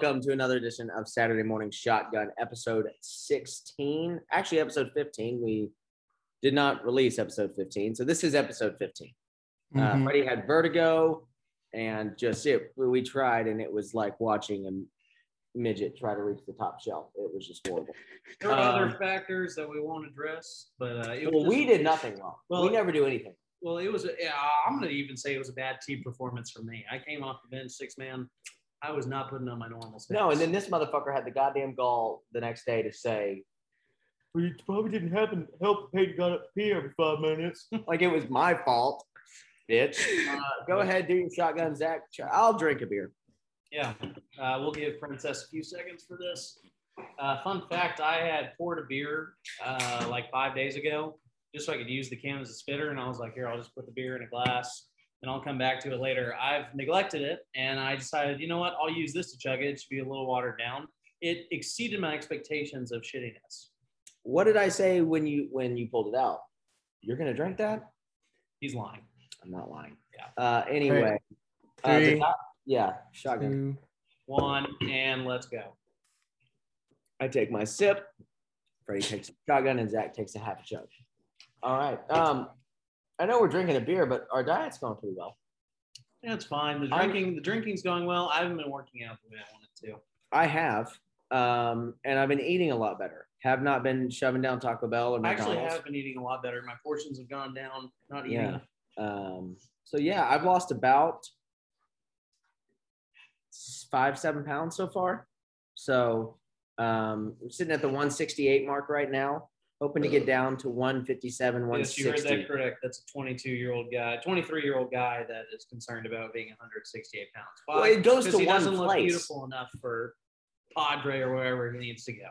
and welcome to another edition of Saturday Morning Shotgun, episode 16. Actually, episode 15. We did not release episode 15, so this is episode 15. Uh, Mhm. Freddie had vertigo, and just it. We tried, and it was like watching a midget try to reach the top shelf. It was just horrible. There are Um, other factors that we won't address, but uh, it Well, just- we did nothing wrong. Well, we never do anything. Well, it was. A, yeah, I'm going to even say it was a bad team performance for me. I came off the bench, six man. I was not putting on my normal. Stats. No, and then this motherfucker had the goddamn gall the next day to say, "Well, you probably didn't happen help Peyton got up pee every five minutes." like it was my fault, bitch. Uh, go ahead, do your shotgun, Zach. I'll drink a beer. Yeah, uh, we'll give Princess a few seconds for this. Uh, fun fact: I had poured a beer uh, like five days ago, just so I could use the can as a spitter, and I was like, "Here, I'll just put the beer in a glass, and I'll come back to it later." I've neglected it, and I decided, you know what? I'll use this to chug it. It should be a little watered down. It exceeded my expectations of shittiness. What did I say when you when you pulled it out? You're gonna drink that? He's lying. I'm not lying. Yeah. Uh, anyway, uh, the Three. top- yeah, shotgun. Two. One, and let's go. I take my sip. Freddie takes a shotgun, and Zach takes a half a chug. All right. Um, I know we're drinking a beer, but our diet's going pretty well. Yeah, it's fine. The I'm- drinking, the drinking's going well. I haven't been working out the way I wanted to. I have, um, and I've been eating a lot better. Have not been shoving down Taco Bell or I actually have been eating a lot better. My portions have gone down. Not eating. Yeah. Um, so yeah, I've lost about five, seven pounds so far. So um, I'm sitting at the 168 mark right now, hoping to get down to 157, 160. Yes, you heard that correct. That's a 22 year old guy, 23 year old guy that is concerned about being 168 pounds. Well, it goes Because to he one doesn't look place. beautiful enough for Padre or wherever he needs to go.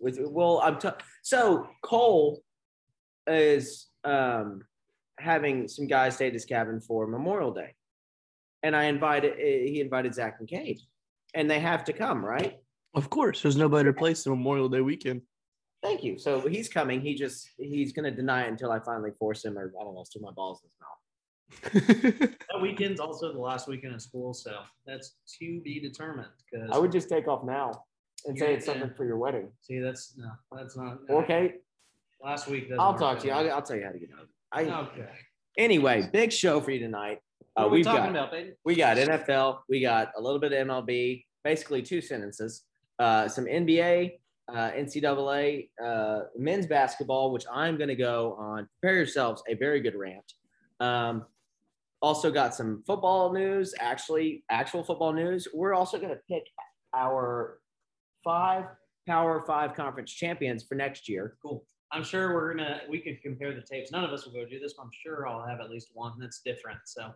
with well i'm t- so cole is um having some guys stay at his cabin for memorial day and i invited eh, he invited zach and kate and they have to come right Of course, there's no better place than Memorial Day weekend. Thank you so he's coming he just he's going to deny it until i finally force him or i don't know stick my balls in his mouth That weekend's also the last weekend of school, so that's to be determined. Because i would just take off now and say it's something yeah. for your wedding see that's no, that's not okay Last week, i'll talk that to you. I'll, I'll tell you how to get out I, okay. anyway big show for you tonight uh, we we've talking got about, baby? we got NFL, we got a little bit of MLB, basically two sentences, uh, some NBA, uh, NCAA, uh, men's basketball, which I'm going to go on. Prepare yourselves, a very good rant. Um, also got some football news, actually, actual football news. We're also going to pick our five Power Five conference champions for next year. Cool. I'm sure we're gonna we could compare the tapes. None of us will go do this, but I'm sure I'll have at least one that's different. So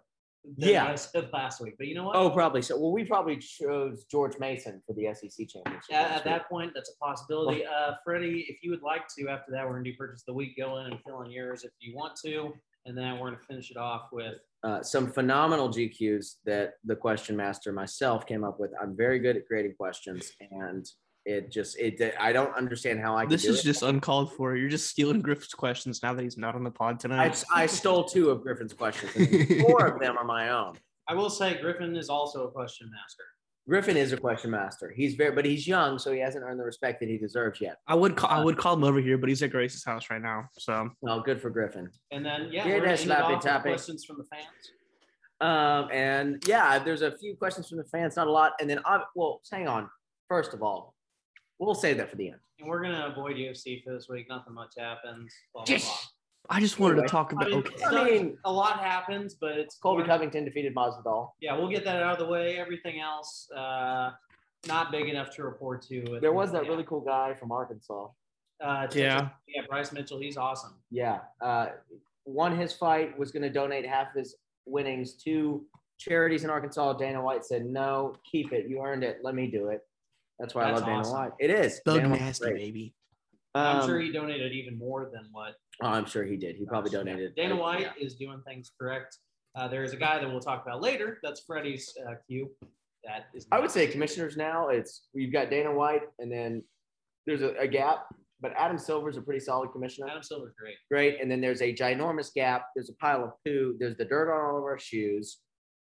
Yeah. what I said last week. But you know what? Oh, probably so. Well, we probably chose George Mason for the SEC championship. at, at that point, that's a possibility. Uh, Freddie, if you would like to, after that, we're gonna do purchase the week. Go in and fill in yours if you want to, and then we're gonna finish it off with uh, some phenomenal GQs that the question master myself came up with. I'm very good at creating questions, and it just it I don't understand how I. This is it. just uncalled for. You're just stealing Griffin's questions now that he's not on the pod tonight. I stole two of Griffin's questions. Four of them are my own. I will say Griffin is also a question master. Griffin is a question master. He's very, but he's young, so he hasn't earned the respect that he deserves yet. I would call I would call him over here, but he's at Grace's house right now. So Well, good for Griffin. And then yeah, Yeah, we're gonna that's end it slappy off with tappy. questions from the fans. Um, and yeah, there's a few questions from the fans, not a lot. And then, I, well, hang on. First of all, we'll save that for the end. And we're gonna avoid UFC for this week. Nothing much happens. Blah, blah, Yes. blah. I just wanted Anyway, to talk I about mean, okay. I mean- a lot happens, but it's Colby we're- Covington defeated Masvidal. Yeah, we'll get that out of the way. Everything else, uh, not big enough to report to. There was that Yeah. really cool guy from Arkansas. Uh, Yeah. yeah, Bryce Mitchell. He's awesome. Yeah. Uh, won his fight, was going to donate half his winnings to charities in Arkansas. Dana White said, no, keep it. You earned it. Let me do it. That's why That's I love Dana. White. It is. Thug Dana nasty, great. baby. I'm Um, sure he donated even more than what oh, I'm sure he did. He probably Yeah. donated. Dana White yeah. is doing things correct. Uh, there is a guy that we'll talk about later. That's Freddie's uh, cue. That is. I would say commissioners now, it's you've got Dana White and then there's a, a gap, but Adam Silver's a pretty solid commissioner. Adam Silver's great. great. And then there's a ginormous gap. There's a pile of poo. There's the dirt on all of our shoes,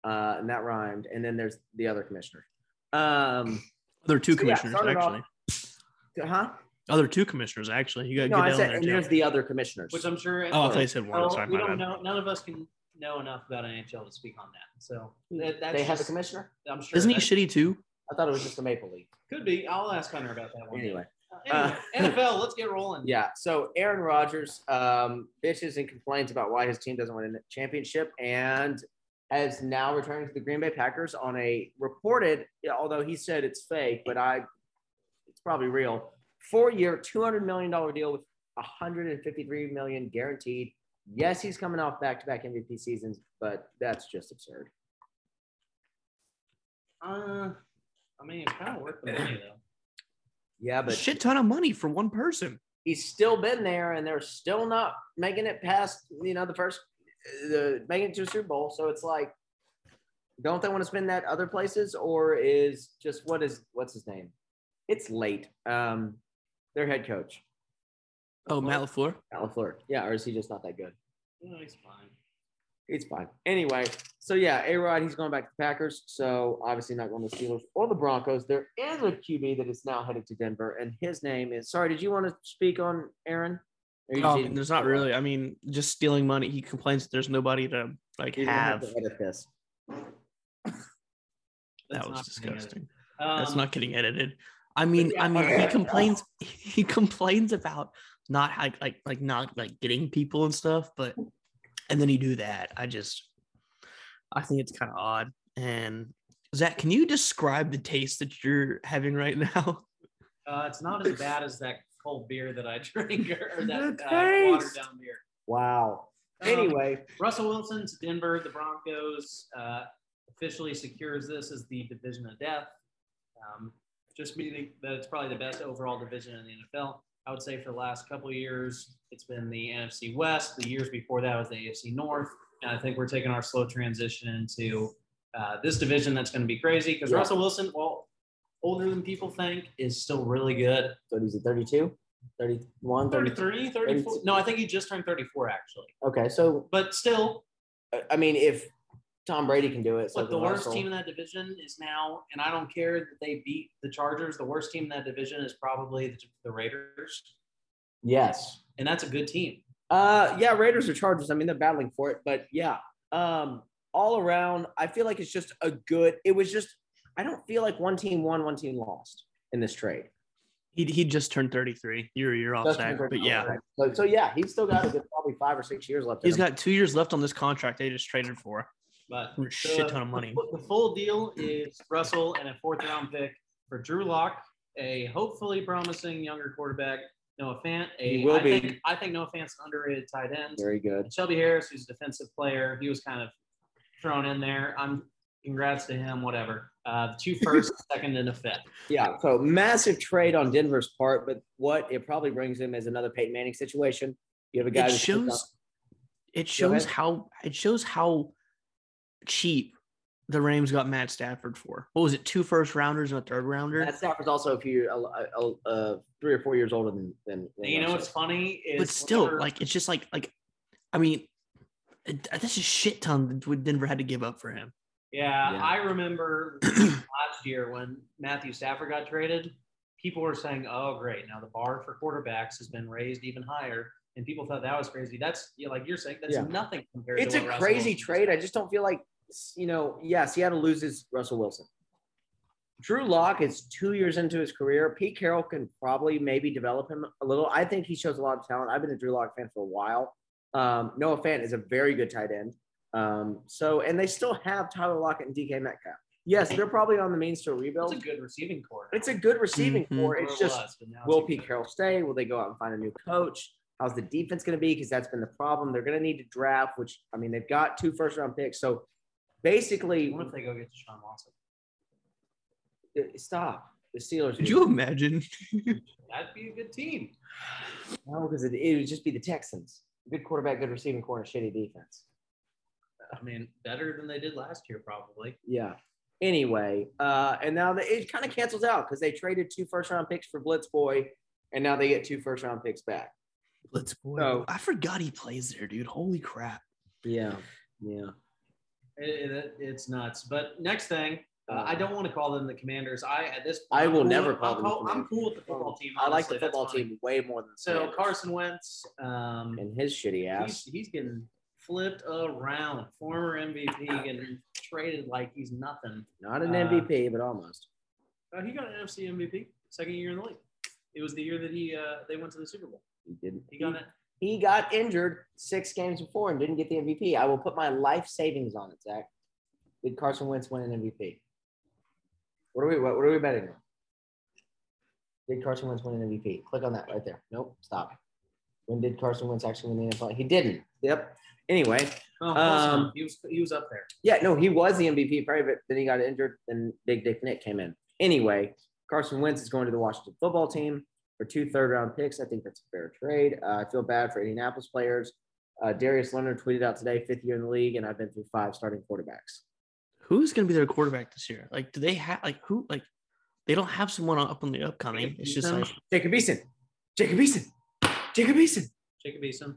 uh, and that rhymed. And then there's the other commissioner. Um, Other two So, yeah, commissioners off- actually. huh? Other two commissioners actually. You got No, I Goodell said, in and there there's the other commissioners. which I'm sure. Oh, I thought you said one. Well, Sorry, we my don't bad. know. None of us can know enough about NHL to speak on that. So that, that's they have a commissioner. I'm sure. Isn't he shitty too? I thought it was just the Maple League. Could be. I'll ask Hunter about that one. day. Anyway, Uh, anyway, NFL. Let's get rolling. yeah. So Aaron Rodgers um, bitches and complains about why his team doesn't win a championship, and has now returned to the Green Bay Packers on a reported, although he said it's fake, but I, it's probably real. Four-year, two hundred million dollar deal with one hundred and fifty-three million guaranteed. Yes, he's coming off back-to-back MVP seasons, but that's just absurd. Uh, I mean, it's kind of worth the money though. Yeah, A but shit ton of money for one person. he's still been there and they're still not making it past you know the first the making it to a super bowl so it's like don't they want to spend that other places or is just what is what's his name it's late um their head coach Oh, Matt LaFleur. Matt LaFleur. yeah or is he just not that good No, he's fine. It's fine. Anyway, so yeah, A Rod, he's going back to the Packers. So obviously not going to the Steelers or the Broncos. There is a QB that is now headed to Denver, and his name is. Sorry, did you want to speak on Aaron? Or you No, just- there's not really. I mean, just stealing money. He complains that there's nobody to like You're have. to edit this. That was not getting it. disgusting. Um, That's not getting edited. I mean, I mean, he yeah. complains. He complains about not like like like not like getting people and stuff, but and then you do that. I just, I think it's kind of odd. And Zach, can you describe the taste that you're having right now? Uh, it's not as bad as that cold beer that I drink or that uh, watered down beer. Wow. Um, Anyway, Russell Wilson to Denver. The Broncos uh, officially secures this as the division of death. Um, just meaning that it's probably the best overall division in the NFL. I would say for the last couple of years, it's been the NFC West. The years before that was the AFC North. And I think we're taking our slow transition into uh, this division that's going to be crazy because Yeah. Russell Wilson, well, older than people think, is still really good. so he's at 32, 31, 33, 34. No, I think he just turned 34, actually. Okay, so But still, I mean, if Tom Brady can do it, so But the worst Russell. team in that division is now, and I don't care that they beat the Chargers. The worst team in that division is probably the, the Raiders, Yes. and that's a good team. Uh, yeah, Raiders or Chargers. I mean, they're battling for it, but yeah. Um, all around, I feel like it's just a good. It was just. I don't feel like one team won, one team lost in this trade. He he just turned 33. You're you're off, Just Zach. because- But yeah, So, so yeah, he's still got a good probably five or six years left. He's got two years left on this contract they just traded for. But A shit ton of money. The, the full deal is Russell and a fourth round pick for Drew Lock, a hopefully promising younger quarterback. Noah Fant, a He will I be. think I think Noah Fant's an underrated tight end. very good. Shelby Harris, who's a defensive player, he was kind of thrown in there. I'm congrats to him. Whatever. Uh, two first, second, and a fifth. Yeah. So massive trade on Denver's part, but what it probably brings him is another Peyton Manning situation. You have a guy It shows it shows how it shows how cheap the Rams got Matt Stafford for. What was it? Two first rounders and a third rounder. Matt Stafford's also a few, uh, uh, uh, three or four years older than than. than you know Russell. what's funny is but still, whenever- like it's just like like, I mean, it, that's a shit ton that Denver had to give up for him. Yeah, Yeah. I remember last year when Matthew Stafford got traded, people were saying, "Oh, great! Now the bar for quarterbacks has been raised even higher," and people thought that was crazy. That's you know, like you're saying, that's Yeah. nothing compared. it's a crazy trade. I just don't feel like, you know, yeah, Seattle loses Russell Wilson. Drew Lock is two years into his career. Pete Carroll can probably maybe develop him a little. I think he shows a lot of talent. I've been a Drew Lock fan for a while. Um, Noah Fant is a very good tight end. Um, so, and they still have Tyler Lockett and DK Metcalf. Yes, they're probably on the means to a It's rebuild. a good receiving corps. It's a good receiving Mhm. corps. It's it just was, but now it's Will even Pete better. Carroll stay? Will they go out and find a new coach? How's the defense going to be? Because that's been the problem. They're going to need to draft, which I mean, they've got two first round picks. So basically, What if they go get Deshaun Watson? uh, stop. The Steelers. Could you imagine? That'd be a good team. No, because it, it would just be the Texans. Good quarterback, good receiving corps, and shitty defense. I mean, better than they did last year, probably. Yeah. Anyway, uh, and now the, it kind of cancels out because they traded two first round picks for Blitz Boy, and now they get two first round picks back. Let's boy. So- I forgot he plays there, dude. Holy crap. Yeah. Yeah. It, it, it's nuts. But next thing, Uh, I don't want to call them the Commanders. I at this I I'm will cool never with- call I'm them the I'm cool with the football team. I like the football fine. team way more than the So Commanders. Carson Wentz, um, and his shitty he's, ass. he's getting flipped around. Former MVP getting traded like he's nothing. Not an uh, MVP, but almost. Uh, he got an NFC MVP second year in the league. It was the year that he uh, they went to the Super Bowl. He didn't. He got it. He got injured six games before and didn't get the MVP. I will put my life savings on it, Zach. Did Carson Wentz win an MVP? What are we what, what are we betting on? Did Carson Wentz win an MVP? Click on that right there. Nope, stop. When did Carson Wentz actually win the NFL? He didn't. Yep. Anyway, Oh, Um, he was he was up there. yeah, no, he was the MVP probably, but then he got injured. Then Big Dick Nick came in. Anyway, Carson Wentz is going to the Washington football team for two third round picks. I think that's a fair trade. Uh, I feel bad for Indianapolis players. Uh, Darius Leonard tweeted out today, fifth year in the league, and I've been through five starting quarterbacks. Who's going to be their quarterback this year? Like, do they have like who? Like, they don't have someone up on the upcoming. It's just like Jacob Eason. Jacob Eason. Jacob Eason. Jacob Eason.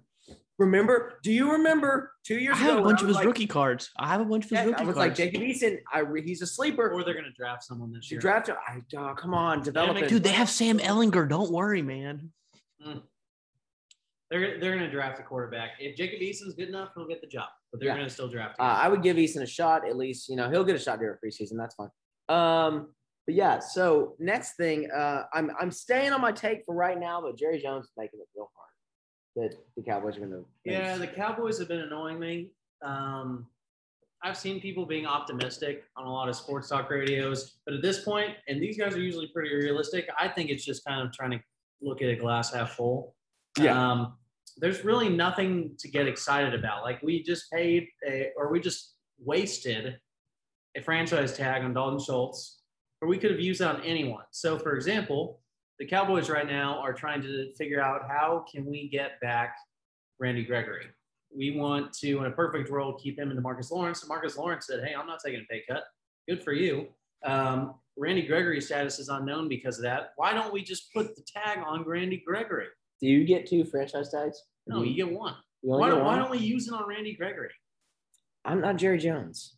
Remember? Do you remember two years ago? I have ago? a bunch of his like- rookie cards. I have a bunch of his Yeah, rookie I was cards. like Jacob Eason. I re- he's a sleeper. Or they're gonna draft someone this You year. draft him. I, oh, come on, develop make- it. Dude, they have Sam Ehlinger. Don't worry, man. They're they're gonna draft a quarterback. If Jacob Eason's good enough, he'll get the job. But they're Yeah. gonna still draft. Uh. I would give Eason a shot. At least, you know, he'll get a shot during preseason. That's fine. Um, but yeah. So next thing, uh, I'm I'm staying on my take for right now, but Jerry Jones is making it real hard that the Cowboys are going to. yeah, the Cowboys have been annoying me. Um, I've seen people being optimistic on a lot of sports talk radios, but at this point, and these guys are usually pretty realistic. I think it's just kind of trying to look at a glass half full. Yeah. Um, there's really nothing to get excited about. Like we just paid, a, or we just wasted a franchise tag on Dalton Schultz, or we could have used that on anyone. So, for example, the Cowboys right now are trying to figure out how can we get back Randy Gregory. We want to, in a perfect world, keep him into Marcus Lawrence. And Marcus Lawrence said, "Hey, I'm not taking a pay cut. Good for you." Um, Randy Gregory's status is unknown because of that. Why don't we just put the tag on Randy Gregory? Do you get two franchise tags? No, you get one. You Why get don't, why don't we use it on Randy Gregory? I'm not Jerry Jones.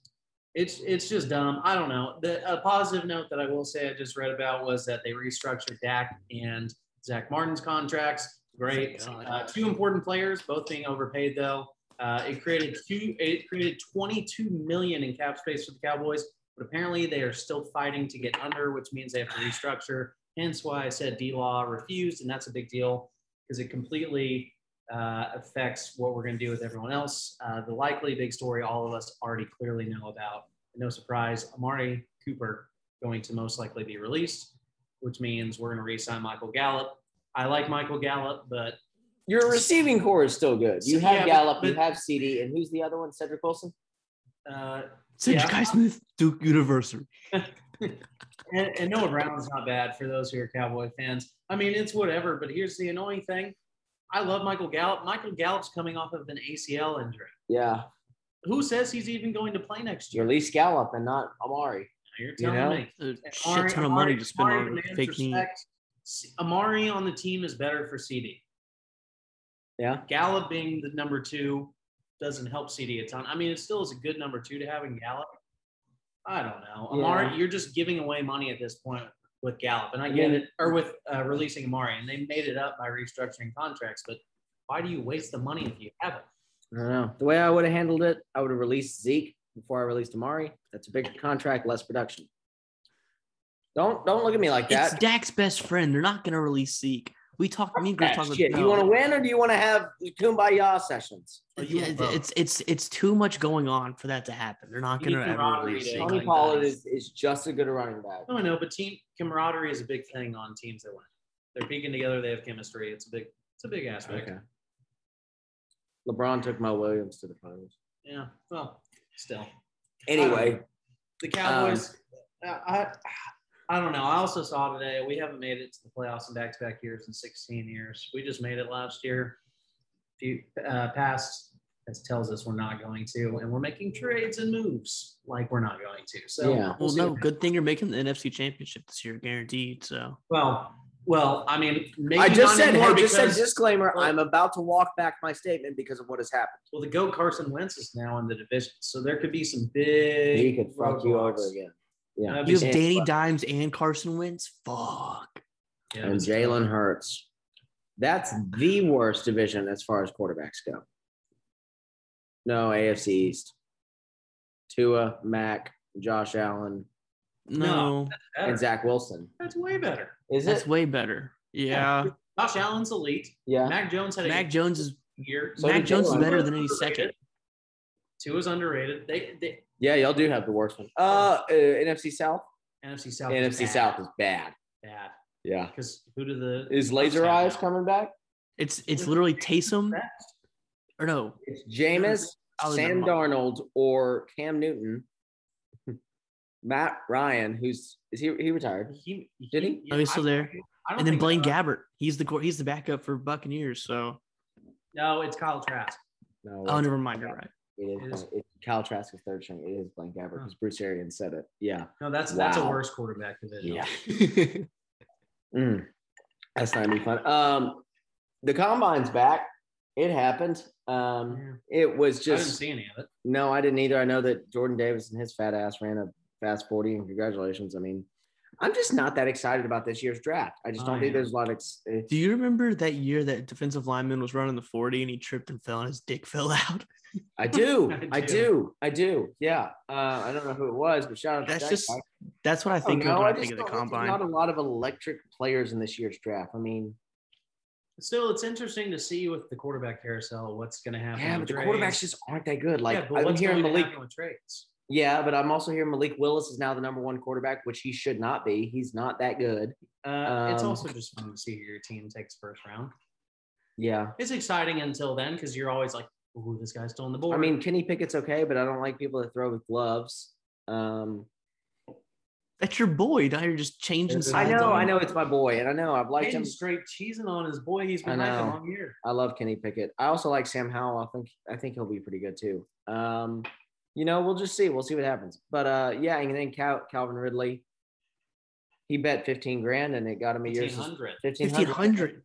It's it's just dumb. I don't know. The a positive note that I will say I just read about was that they restructured Dak and Zach Martin's contracts. Great. Uh, two important players, both being overpaid though. Uh, it created two. It created 22 million in cap space for the Cowboys, but apparently they are still fighting to get under, which means they have to restructure. Hence why I said D Law refused, and that's a big deal because it completely uh, affects what we're going to do with everyone else. Uh, the likely big story all of us already clearly know about. No surprise, Amari Cooper going to most likely be released, which means we're going to re-sign Michael Gallup. I like Michael Gallup, but Your receiving corps is still good. You have yeah, but- Gallup, you have CD, and who's the other one? Cedric Wilson. uh, Cedric Yeah. Smith, Duke University. and, and Noah Brown's not bad for those who are Cowboy fans. I mean, it's whatever. But here's the annoying thing: I love Michael Gallup. Michael Gallup's coming off of an ACL injury. Yeah, Who says he's even going to play next year? release Gallup and not Amari. Now You're You telling know? me. A And shit ton of money to spend on demands fake knee. Amari on the team is better for CD. Yeah. Gallup being the number two doesn't help CD a ton. I mean, it still is a good number two to have in Gallup. I don't know. Amari, Yeah. you're just giving away money at this point with Gallup, and I get it, or with uh, releasing Amari, and they made it up by restructuring contracts. But why do you waste the money if you have it? I don't know. The way I would have handled it, I would have released Zeke before I released Amari. That's a bigger contract, less production. Don't don't look at me like that. It's that. Dak's best friend. They're not going to release Zeke. We talked. Me and Chris Ah, talked shit. about You want to win or do you want to have kumbaya sessions? Yeah, want it's it's it's too much going on for that to happen. They're not going to need ever camaraderie release to- Tony like Pollard that. is, is just as good a running back. No, I know, but team camaraderie is a big thing on teams that win. They're peaking together. They have chemistry. It's a big, it's a big aspect. Okay. LeBron took Mo Williams to the finals. Yeah. Well, still, Anyway, the Cowboys. Um, I, I, I don't know. I also saw today we haven't made it to the playoffs in back-to-back years in 16 years. We just made it last year. Few uh, past that tells us we're not going to, and we're making trades and moves like we're not going to. So Yeah. we'll Well, no, what good thing you're making the NFC Championship this year, guaranteed. So Well, well, I mean, maybe I just not said, anymore hey, just said disclaimer. well- I'm about to walk back my statement because of what has happened. Well, the go Carson Wentz is now in the division, so there could be some big. He could fuck you over again. Yeah. You have And- Danny Dimes and Carson Wentz. Fuck. Yeah, and Jalen tough. Hurts. That's the worst division as far as quarterbacks go. No, AFC East. Tua, Mac, Josh Allen, No, and Zach Wilson. That's way better. Is that's it? way better. Yeah. Josh Allen's elite. Yeah. Mac Jones had a Mac Jones is year. So Mac Jones is better than any second. Tua's underrated. They, they Yeah, y'all do have the worst one. Uh, uh NFC South. NFC South. NFC is South is bad. bad Yeah. because who do the Is Laser Eyes now? coming back? It's it's literally Taysom or no. It's Jameis, Oh, Sam. Darnold, or Cam Newton. Matt Ryan, who's is he he retired? He, Did he? Oh, he's still there. And then Blaine so. Gabbert. He's the qu- he's the backup for Buccaneers. So No, it's Kyle Trask. No, oh, never mind. You're right. It is. It is- It's Kyle Trask is third string. It is Blaine Gabbert because Bruce Arians said it. Yeah. No, that's that's a worse quarterback division. Yeah. Mm. That's not gonna be fun. Um, the combine's back. It happened. Um, Yeah. it was just. I didn't see any of it. no, I didn't either. I know that Jordan Davis and his fat ass ran a fast 40, and congratulations. I mean, I'm just not that excited about this year's draft. I just don't I think am. there's a lot of. Ex- eh, Do you remember that year that defensive lineman was running the 40 and he tripped and fell and his dick fell out? I do. I I do. do. I do. Yeah. Uh, I don't know who it was, but shout out to That's that just guy. that's what I Oh, think no, of when I, just think of the don't there's combine. Not a lot of electric players in this year's draft. I mean, Still, it's interesting to see with the quarterback carousel what's going to happen. yeah, but with the trades. quarterbacks just aren't that good. Like yeah, but I'm what's hearing going to Malik. happen with trades? Yeah, but I'm also hearing Malik Willis is now the number one quarterback, which he should not be. He's not that good. Uh, it's Um, also just fun to see who your team takes first round. Yeah. It's exciting until then because you're always like, "Ooh, this guy's still on the board." I mean, Kenny Pickett's okay, but I don't like people that throw with gloves. Um, That's your boy. Now you're just changing There's a- I sides. know, I know it's my boy, and I know I've liked Hayden him. straight cheesing on his boy. He's been I hyping know. all year. I love Kenny Pickett. I also like Sam Howell. I think I think he'll be pretty good too. Um, you know, we'll just see. We'll see what happens. But uh, yeah, and then Cal- Calvin Ridley, he bet fifteen grand, and it got him a year. Fifteen hundred. Fifteen 1500.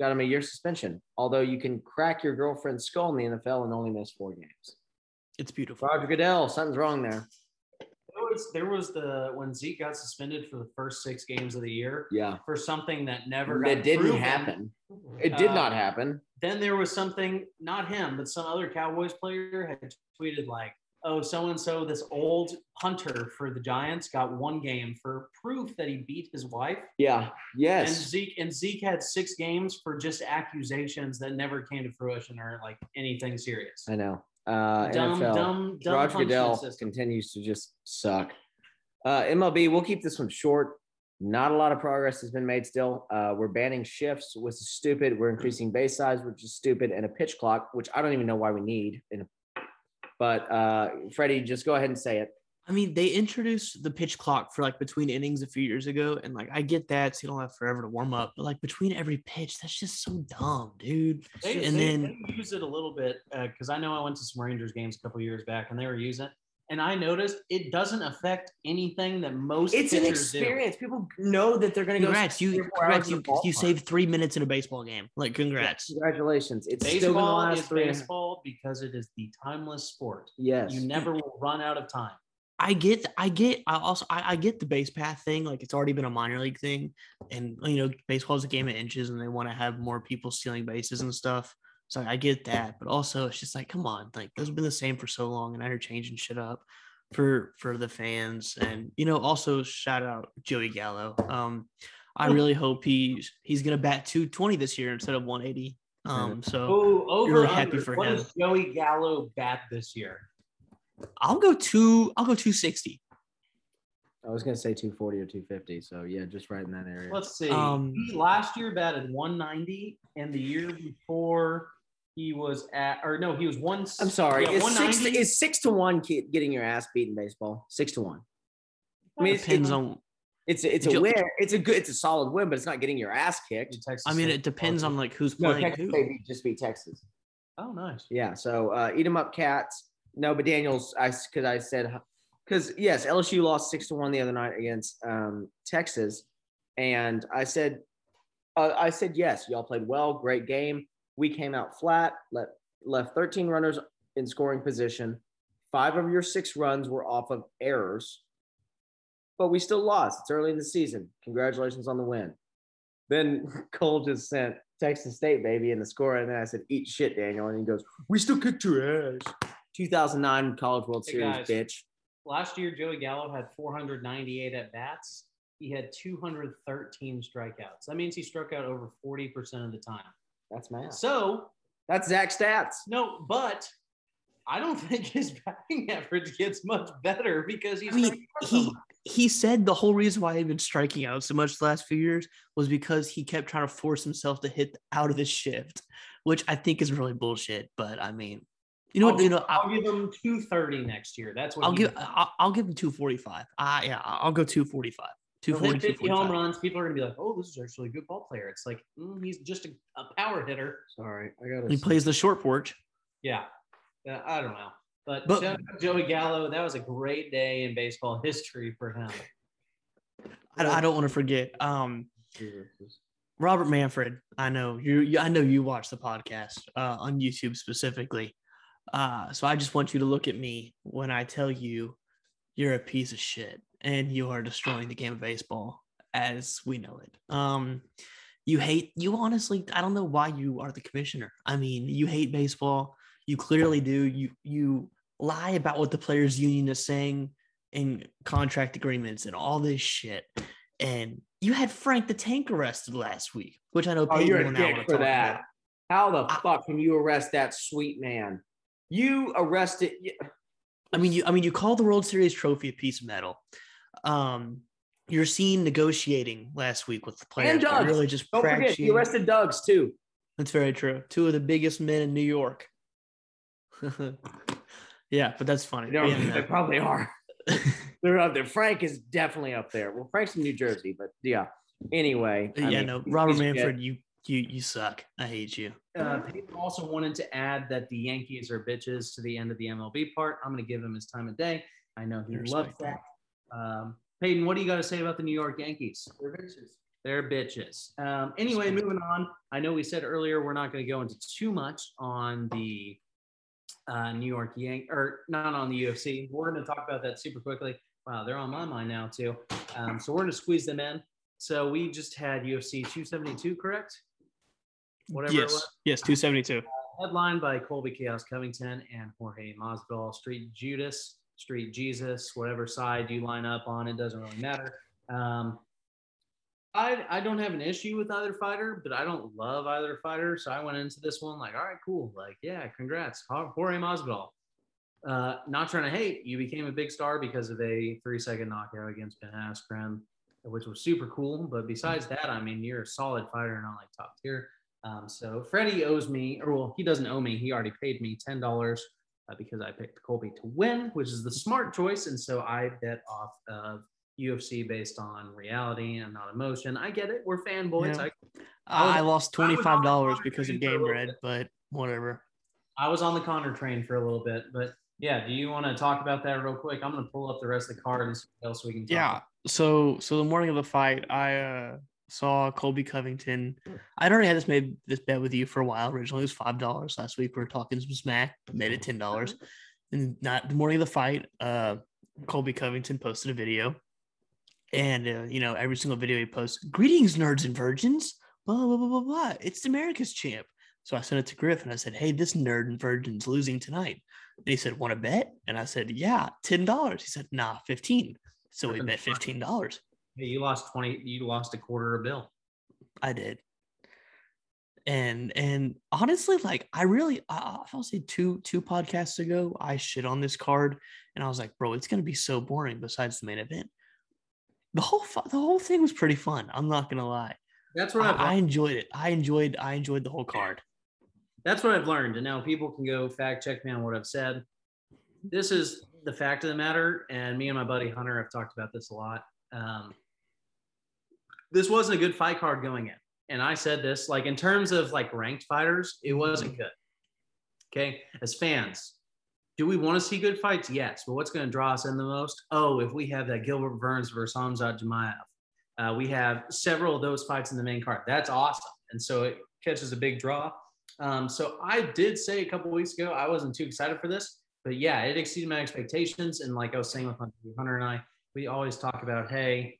got him a year suspension. Although you can crack your girlfriend's skull in the NFL and only miss four games. It's beautiful. Roger Goodell, something's wrong there. There was there was the when Zeke got suspended for the first six games of the year Yeah, for something that never got that didn't proven. happen. It did Uh, not happen. Then there was something, not him, but some other Cowboys player had tweeted like, "Oh, so and so, this old punter for the Giants got one game for proof that he beat his wife." Yeah. Yes. And Zeke and Zeke had six games for just accusations that never came to fruition or like anything serious. I know. Uh, Dumb, NFL. dumb, dumb. Roger Goodell system. continues to just suck. Uh, MLB, we'll keep this one short. Not a lot of progress has been made still. Uh, we're banning shifts, which is stupid. We're increasing base size, which is stupid, and a pitch clock, which I don't even know why we need. In a, but uh, Freddie, just go ahead and say it. I mean, they introduced the pitch clock for like between innings a few years ago, and like I get that, so you don't have forever to warm up. But like between every pitch, that's just so dumb, dude. They, and they- then they use it a little bit because I know I went to some Rangers games a couple years back and they were using it, and I noticed it doesn't affect anything that most It's an pitchers do. experience. People know that they're going to go. congrats, you or four hours congrats, you the you saved three minutes in a baseball game. Like congrats. Congratulations! It's still going to Baseball last is three. and baseball because it is the timeless sport. Yes. You never will run out of time. I get, I get, I also, I, I get the base path thing. Like it's already been a minor league thing, and you know, baseball is a game of inches, and they want to have more people stealing bases and stuff. So I get that, but also it's just like, come on, like those have been the same for so long, and now you're changing shit up for for the fans, and you know, also shout out Joey Gallo. Um, I really hope he's he's gonna bat 220 this year instead of 180. Um, so Oh, over really happy under. for What him. does Joey Gallo bat this year? I'll go two, I'll go 260. I was going to say 240 or 250. So yeah, just right in that area. Let's see. Um, he last year batted 190, and the year before he was at, or no, he was one. I'm sorry. Yeah, is, six, 190. is six to one kid getting your ass beat in baseball? Six to one. I mean, it's, Depends it's, on. it's, a- it's a win. It's a good. It's a solid win, but it's not getting your ass kicked. Texas I mean, it depends on like who's No, playing Texas who. State beat- just beat Texas. Oh, nice. Yeah. So uh, them up, cats. No, but Daniels, I because I said because yes, LSU lost six to one the other night against um, Texas, and I said, uh, I said yes, y'all played well, great game. We came out flat, let left 13 runners in scoring position. Five of your six runs were off of errors. but we still lost. It's early in the season. Congratulations on the win. Then Cole just sent Texas State, baby, in the score. And then I said, eat shit, Daniel. And he goes, we still kicked your ass. 2009 College World Hey, Series, guys. bitch. Last year, Joey Gallo had 498 at bats. He had 213 strikeouts. That means he struck out over 40% of the time. That's math. So, That's Zach stats. no, but I don't think his batting average gets much better because he's I mean, striking out so he he said the whole reason why he'd been striking out so much the last few years was because he kept trying to force himself to hit out of the shift, which I think is really bullshit. But I mean, you know I'll, what? You know, I'll I'll, give him 230 next year. That's what I'll give did. I'll, I'll give him two forty five. Ah, yeah, I'll go two forty five. Two He'll hit forty, two 50 home runs. People are going to be like, oh, this is actually a good ball player. It's like, mm, he's just a, a power hitter. Sorry, I got He plays the short porch. Yeah. Yeah, I don't know. But, But- shout Joey Gallo, that was a great day in baseball history for him. I, I don't want to forget. Um, Robert Manfred, I know you, you. I know you watch the podcast uh, on YouTube specifically. Uh, so I just want you to look at me when I tell you you're a piece of shit and you are destroying the game of baseball as we know it. Um, you hate. You honestly, I don't know why you are the commissioner. I mean, you hate baseball. You clearly do. You you lie about what the players' union is saying in contract agreements and all this shit. And you had Frank the Tank arrested last week, which I know Oh, you're a now dick wanna for talk that. about. How the I- fuck can you arrest that sweet man? You arrested. I mean, you I mean, you call the World Series trophy a piece of metal. Um, you're seen negotiating last week with the players. that Doug's. Really, just Don't forget, cracks he you. arrested Doug's too. That's very true. Two of the biggest men in New York. yeah, but that's funny. They, Yeah, they no. probably are. They're up there. Frank is definitely up there. Well, Frank's in New Jersey, but yeah. Anyway, I yeah, mean, no, Robert he's good. Manfred, you you you suck. I hate you. Uh, Peyton also wanted to add that the Yankees are bitches to the end of the MLB part. I'm going to give him his time of day. I know he I loves respect that. Um, Peyton, what do you got to say about the New York Yankees? They're bitches. They're bitches. Um, anyway, moving on. I know we said earlier we're not going to go into too much on the uh, New York Yank or not on the UFC. We're going to talk about that super quickly. Wow, they're on my mind now too. Um, so we're going to squeeze them in. So we just had UFC 272, correct? Whatever it yes, was yes, two seventy two. headlined by Colby Chaos Covington and Jorge Masvidal. Street Judas, Street Jesus, whatever side you line up on, it doesn't really matter. Um, I I don't have an issue with either fighter, but I don't love either fighter. So I went into this one like, all right, cool, like yeah, congrats, Jorge Masvidal. Uh, not trying to hate, you became a big star because of a three-second knockout against Ben Askren, which was super cool. But besides that, I mean, you're a solid fighter, not like top tier. Um, so Freddie owes me, or well, he doesn't owe me. He already paid me ten dollars uh, because I picked Colby to win, which is the smart choice. And so I bet off of UFC based on reality and not emotion. I get it. We're fanboys. Yeah. I, I was- I, lost twenty five dollars because of game bit. but whatever. I was on the Conor train for a little bit, but yeah. Do you want to talk about that real quick? I'm going to pull up the rest of the card and see what else we can. Talk Yeah. about. So so the morning of the fight, I uh saw Colby Covington. I'd already had this made this bet with you for a while. Originally, it was five dollars. Last week we were talking some smack, made it ten dollars. And not the morning of the fight, uh, Colby Covington posted a video, and uh, you know every single video he posts, greetings nerds and virgins, blah blah blah blah blah. It's America's champ. So I sent it to Griff and I said, "Hey, this nerd and virgin's losing tonight." And he said, "Want to bet?" And I said, "Yeah, ten dollars." He said, "Nah, 15 So we bet fifteen dollars. Hey, you lost twenty. You lost a quarter of a bill. I did. And and honestly, like I really, I, I'll say two two podcasts ago, I shit on this card, and I was like, bro, it's gonna be so boring. Besides the main event, the whole the whole thing was pretty fun. I'm not gonna lie. That's what I, I enjoyed it. I enjoyed I enjoyed the whole card. That's what I've learned. And now people can go fact check me on what I've said. This is the fact of the matter. And me and my buddy Hunter have talked about this a lot. Um, this wasn't a good fight card going in. And I said this like in terms of like ranked fighters, it wasn't good. Okay. As fans, do we want to see good fights? Yes. But what's going to draw us in the most? Oh, if we have that Gilbert Burns versus Khamzat Chimaev, uh, we have several of those fights in the main card. That's awesome. And so it catches a big draw. Um, so I did say a couple weeks ago I wasn't too excited for this, but yeah, it exceeded my expectations. And like I was saying with Hunter and I, we always talk about, hey,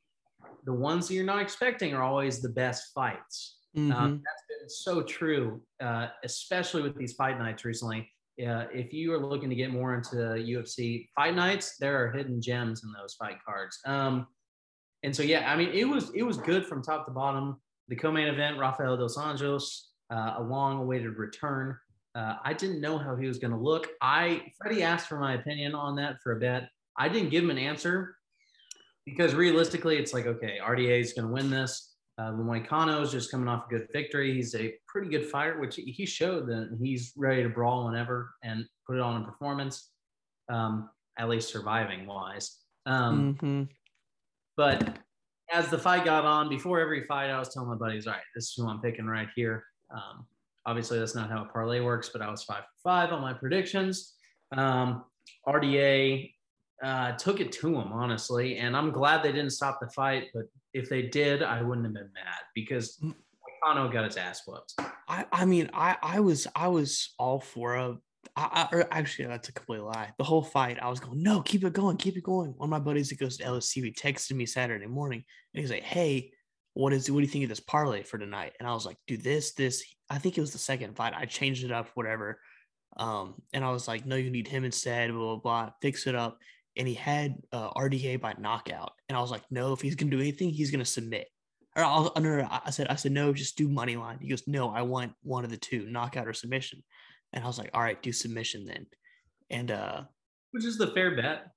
the ones that you're not expecting are always the best fights. Mhm. Um, that's been so true, uh, especially with these fight nights recently. Uh, if you are looking to get more into UFC fight nights, there are hidden gems in those fight cards. Um, and so, yeah, I mean, it was it was good from top to bottom. The co-main event, Rafael dos Anjos, uh, a long-awaited return. Uh, I didn't know how he was going to look. I Freddie asked for my opinion on that for a bet. I didn't give him an answer because realistically, it's like, okay, RDA is going to win this. Uh, Moicano is just coming off a good victory. He's a pretty good fighter, which he showed that he's ready to brawl whenever and put it on a performance, um, at least surviving wise. Um, Mhm. But as the fight got on, before every fight, I was telling my buddies, all right, this is who I'm picking right here. Um, obviously, that's not how a parlay works, but I was five for five on my predictions. Um, RDA uh, took it to him, honestly, and I'm glad they didn't stop the fight. But if they did, I wouldn't have been mad because Mm. Moicano got his ass whooped. I, I mean, I, I was, I was all for a. I, I, actually, that's a complete lie. The whole fight, I was going, no, keep it going, keep it going. One of my buddies that goes to LSU, he texted me Saturday morning, and he's like, "Hey, what is, what do you think of this parlay for tonight?" And I was like, "Do this, this." I think it was the second fight. I changed it up, whatever. Um, and I was like, "No, you need him instead." Blah blah blah. Fix it up. And he had uh, RDA by knockout, and I was like, "No, if he's gonna do anything, he's gonna submit." or I'll, no, no, no, I said, I said, no, just do money line. He goes, no, I want one of the two, knockout or submission. And I was like, all right, do submission then. And, uh, Which is the fair bet.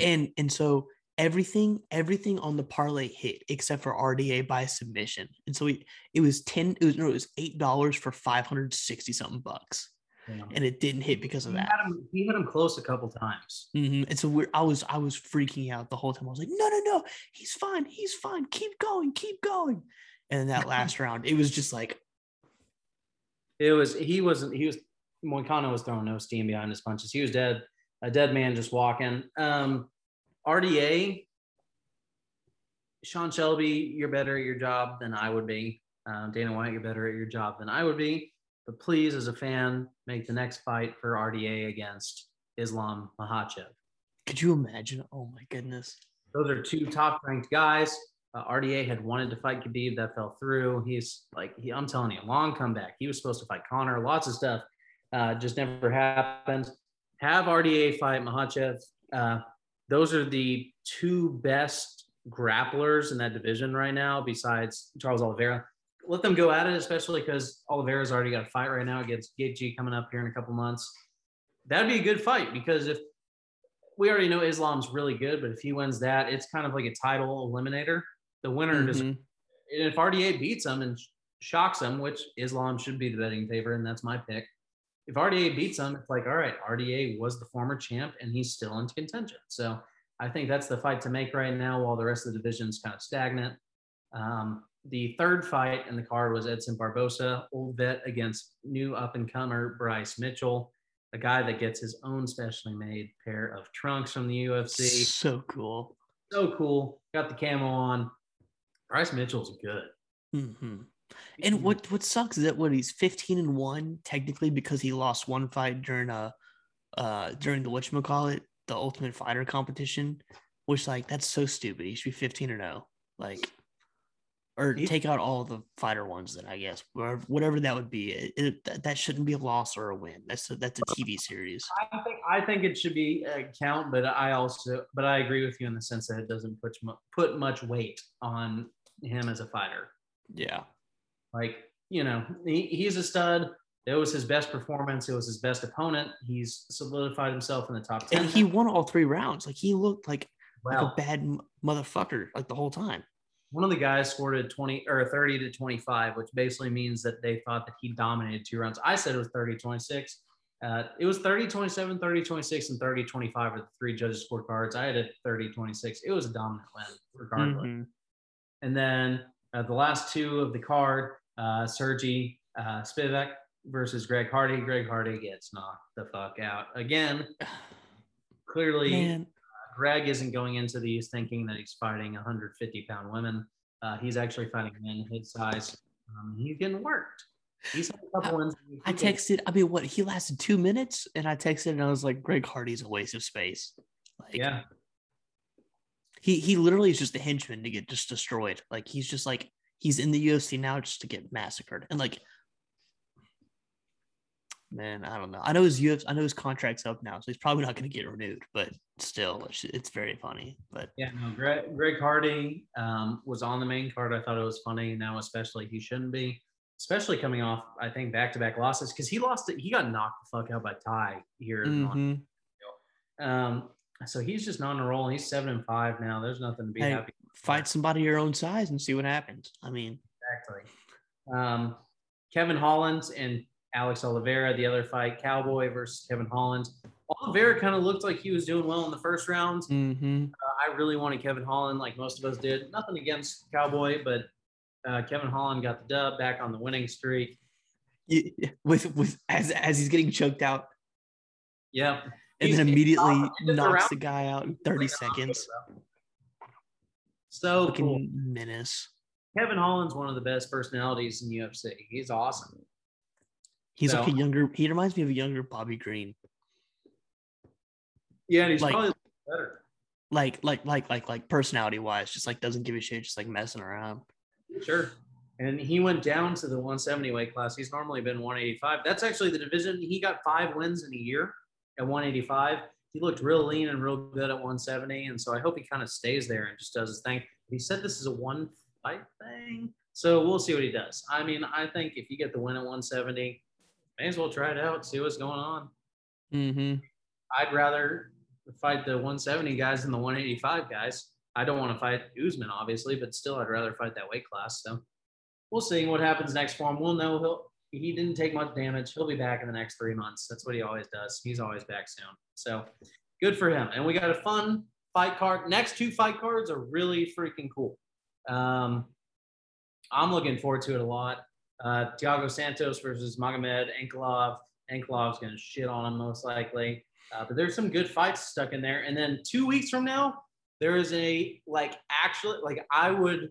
and, and so everything, everything on the parlay hit except for RDA by submission. And so we, it was 10, it was, no, it was $8 for 560 something bucks. And it didn't hit because of He that. had him, he had him close a couple times. hmm And so we're, I was, I was freaking out the whole time. I was like, no, no, no, he's fine. He's fine. Keep going, keep going. And then that last round, it was just like, It was he wasn't he was Moicano was throwing no steam behind his punches. He was dead, a dead man just walking. Um, RDA, Sean Shelby, you're better at your job than I would be. Um, Dana White, you're better at your job than I would be. But please, as a fan, make the next fight for RDA against Islam Makhachev. could you imagine? Oh my goodness. Those are two top ranked guys. Uh, RDA had wanted to fight Khabib, that fell through. He's like, he, I'm telling you, a long comeback. He was supposed to fight Conor, lots of stuff, uh, just never happened. Have RDA fight Makhachev. Uh, those are the two best grapplers in that division right now, besides Charles Oliveira. Let them go at it, especially because Oliveira's already got a fight right now against Gaethje coming up here in a couple months. That'd be a good fight because if we already know Islam's really good, but if he wins that, it's kind of like a title eliminator. The winner Mhm. and if RDA beats him and shocks him, which Islam should be the betting favorite, and that's my pick. If RDA beats him, it's like, all right, RDA was the former champ and he's still in contention. So I think that's the fight to make right now while the rest of the division is kind of stagnant. Um, the third fight in the card was Edson Barbosa, old vet against new up and comer Bryce Mitchell, a guy that gets his own specially made pair of trunks from the UFC So cool. so cool. Got the camo on. Bryce Mitchell's good. hmm And what what sucks is that what he's 15 and one technically because he lost one fight during a uh during the whatchamacallit, the ultimate fighter competition, which like that's so stupid. He should be 15 or no. Like or take out all the fighter ones then I guess. Whatever, whatever that would be. It, it- that, that shouldn't be a loss or a win. That's a, that's a TV series. I think I think it should be a count, but I also but I agree with you in the sense that it doesn't put put much weight on him as a fighter. Yeah. Like you know, he, he's a stud. It was his best performance. It was his best opponent. He's solidified himself in the top ten. And he won all three rounds. Like he looked like, like a bad motherfucker like the whole time. One of the guys scored a 20 or 30 to 25, which basically means that they thought that he dominated two rounds. I said it was 30 26. Uh, it was 30 27, 30 26, and 30 25 are the three judges' scorecards. I had a 30 26. It was a dominant win, regardless. Mhm. And then uh, the last two of the card, uh, Sergey uh, Spivak versus Greg Hardy. Greg Hardy gets knocked the fuck out again. Clearly, Man, Greg isn't going into these thinking that he's fighting 150 pound women. Uh, he's actually fighting men his size. Um, he's getting worked. He's had a couple wins. I texted, I mean, what he lasted two minutes, and I texted and I was like, Greg Hardy's a waste of space. Like, Yeah, he he literally is just a henchman to get just destroyed. Like he's just like he's in the UFC now just to get massacred. And like man, I don't know. I know his UFC, I know his contract's up now, so he's probably not going to get renewed. But still, it's, it's very funny. But Yeah, no, Greg, Greg Hardy um, was on the main card. I thought it was funny. Now, especially, he shouldn't be, especially coming off, I think, back to back losses because he lost it. He got knocked the fuck out by Ty here. on- mhm. Um, so he's just not on a roll. He's seven and five now. There's nothing to be Hey, happy. fight somebody your own size and see what happens. I mean, Exactly. Um, Kevin Holland and Alex Oliveira, the other fight, Cowboy versus Kevin Holland. Oliveira kind of looked like he was doing well in the first round. mhm. Uh, I really wanted Kevin Holland, like most of us did. Nothing against Cowboy, but uh, Kevin Holland got the dub, back on the winning streak. Y- with with as as he's getting choked out Yep. and He's- then immediately knocks the guy out in 30 seconds. So Fucking cool. menace. Kevin Holland's one of the best personalities in UFC. He's awesome. He's like a younger. He reminds me of a younger Bobby Green. Yeah, and he's Like- probably better. Like like like like like personality wise, just like doesn't give a shit, just like messing around. Sure. And he went down to the 170 weight class. He's normally been 185. That's actually the division. He got five wins in a year at 185. He looked real lean and real good at 170. And so I hope he kind of stays there and just does his thing. He said this is a one fight thing. So we'll see what he does. I mean, I think if you get the win at 170, may as well try it out, see what's going on. Mm-hmm. I'd rather fight the 170 guys than the 185 guys. I don't want to fight Usman, obviously, but still, I'd rather fight that weight class. So we'll see what happens next for him. We'll know he'll he didn't take much damage. He'll be back in the next three months. That's what he always does. He's always back soon. So good for him. And we got a fun fight card. Next two fight cards are really freaking cool. Um, I'm looking forward to it a lot. Uh, Thiago Santos versus Magomed Ankalaev. Ankalaev's going to shit on him most likely. Uh, but there's some good fights stuck in there. And then two weeks from now, there is a like actually like I would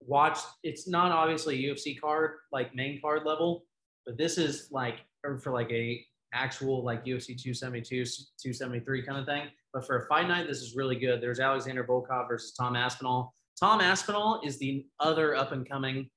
watch. It's not obviously UFC card like main card level, but this is like or for like a actual like UFC 272, 273 kind of thing. But for a fight night, this is really good. There's Alexander Volkov versus Tom Aspinall. Tom Aspinall is the other up and coming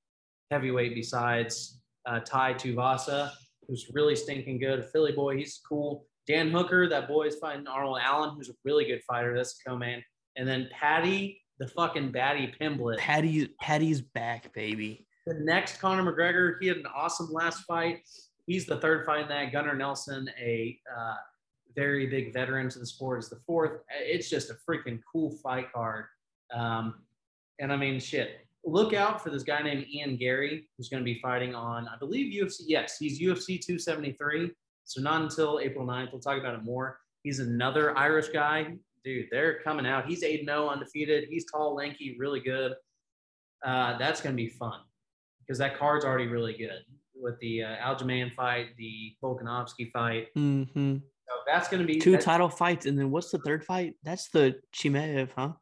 heavyweight besides uh, Tai Tuivasa, who's really stinking good. Philly boy, he's cool. Dan Hooker, that boy is fighting Arnold Allen, who's a really good fighter. That's a co-man. And then Paddy, the fucking Baddy Pimblett. Paddy Paddy's back, baby. The next Conor McGregor, he had an awesome last fight. He's the third fight in that. Gunnar Nelson, a uh, very big veteran to the sport, is the fourth. It's just a freaking cool fight card. Um, and I mean, shit. Look out for this guy named Ian Garry, who's going to be fighting on, I believe, UFC. Yes, he's UFC 273. So not until April 9th. We'll talk about it more. He's another Irish guy. Dude, they're coming out. He's 8 0 undefeated. He's tall, lanky, really good. Uh, that's going to be fun because that card's already really good with the uh, Aljamain fight, the Volkanovski fight. Mm-hmm. So that's going to be Two title fights, and then what's the third fight? That's the Chimaev, huh?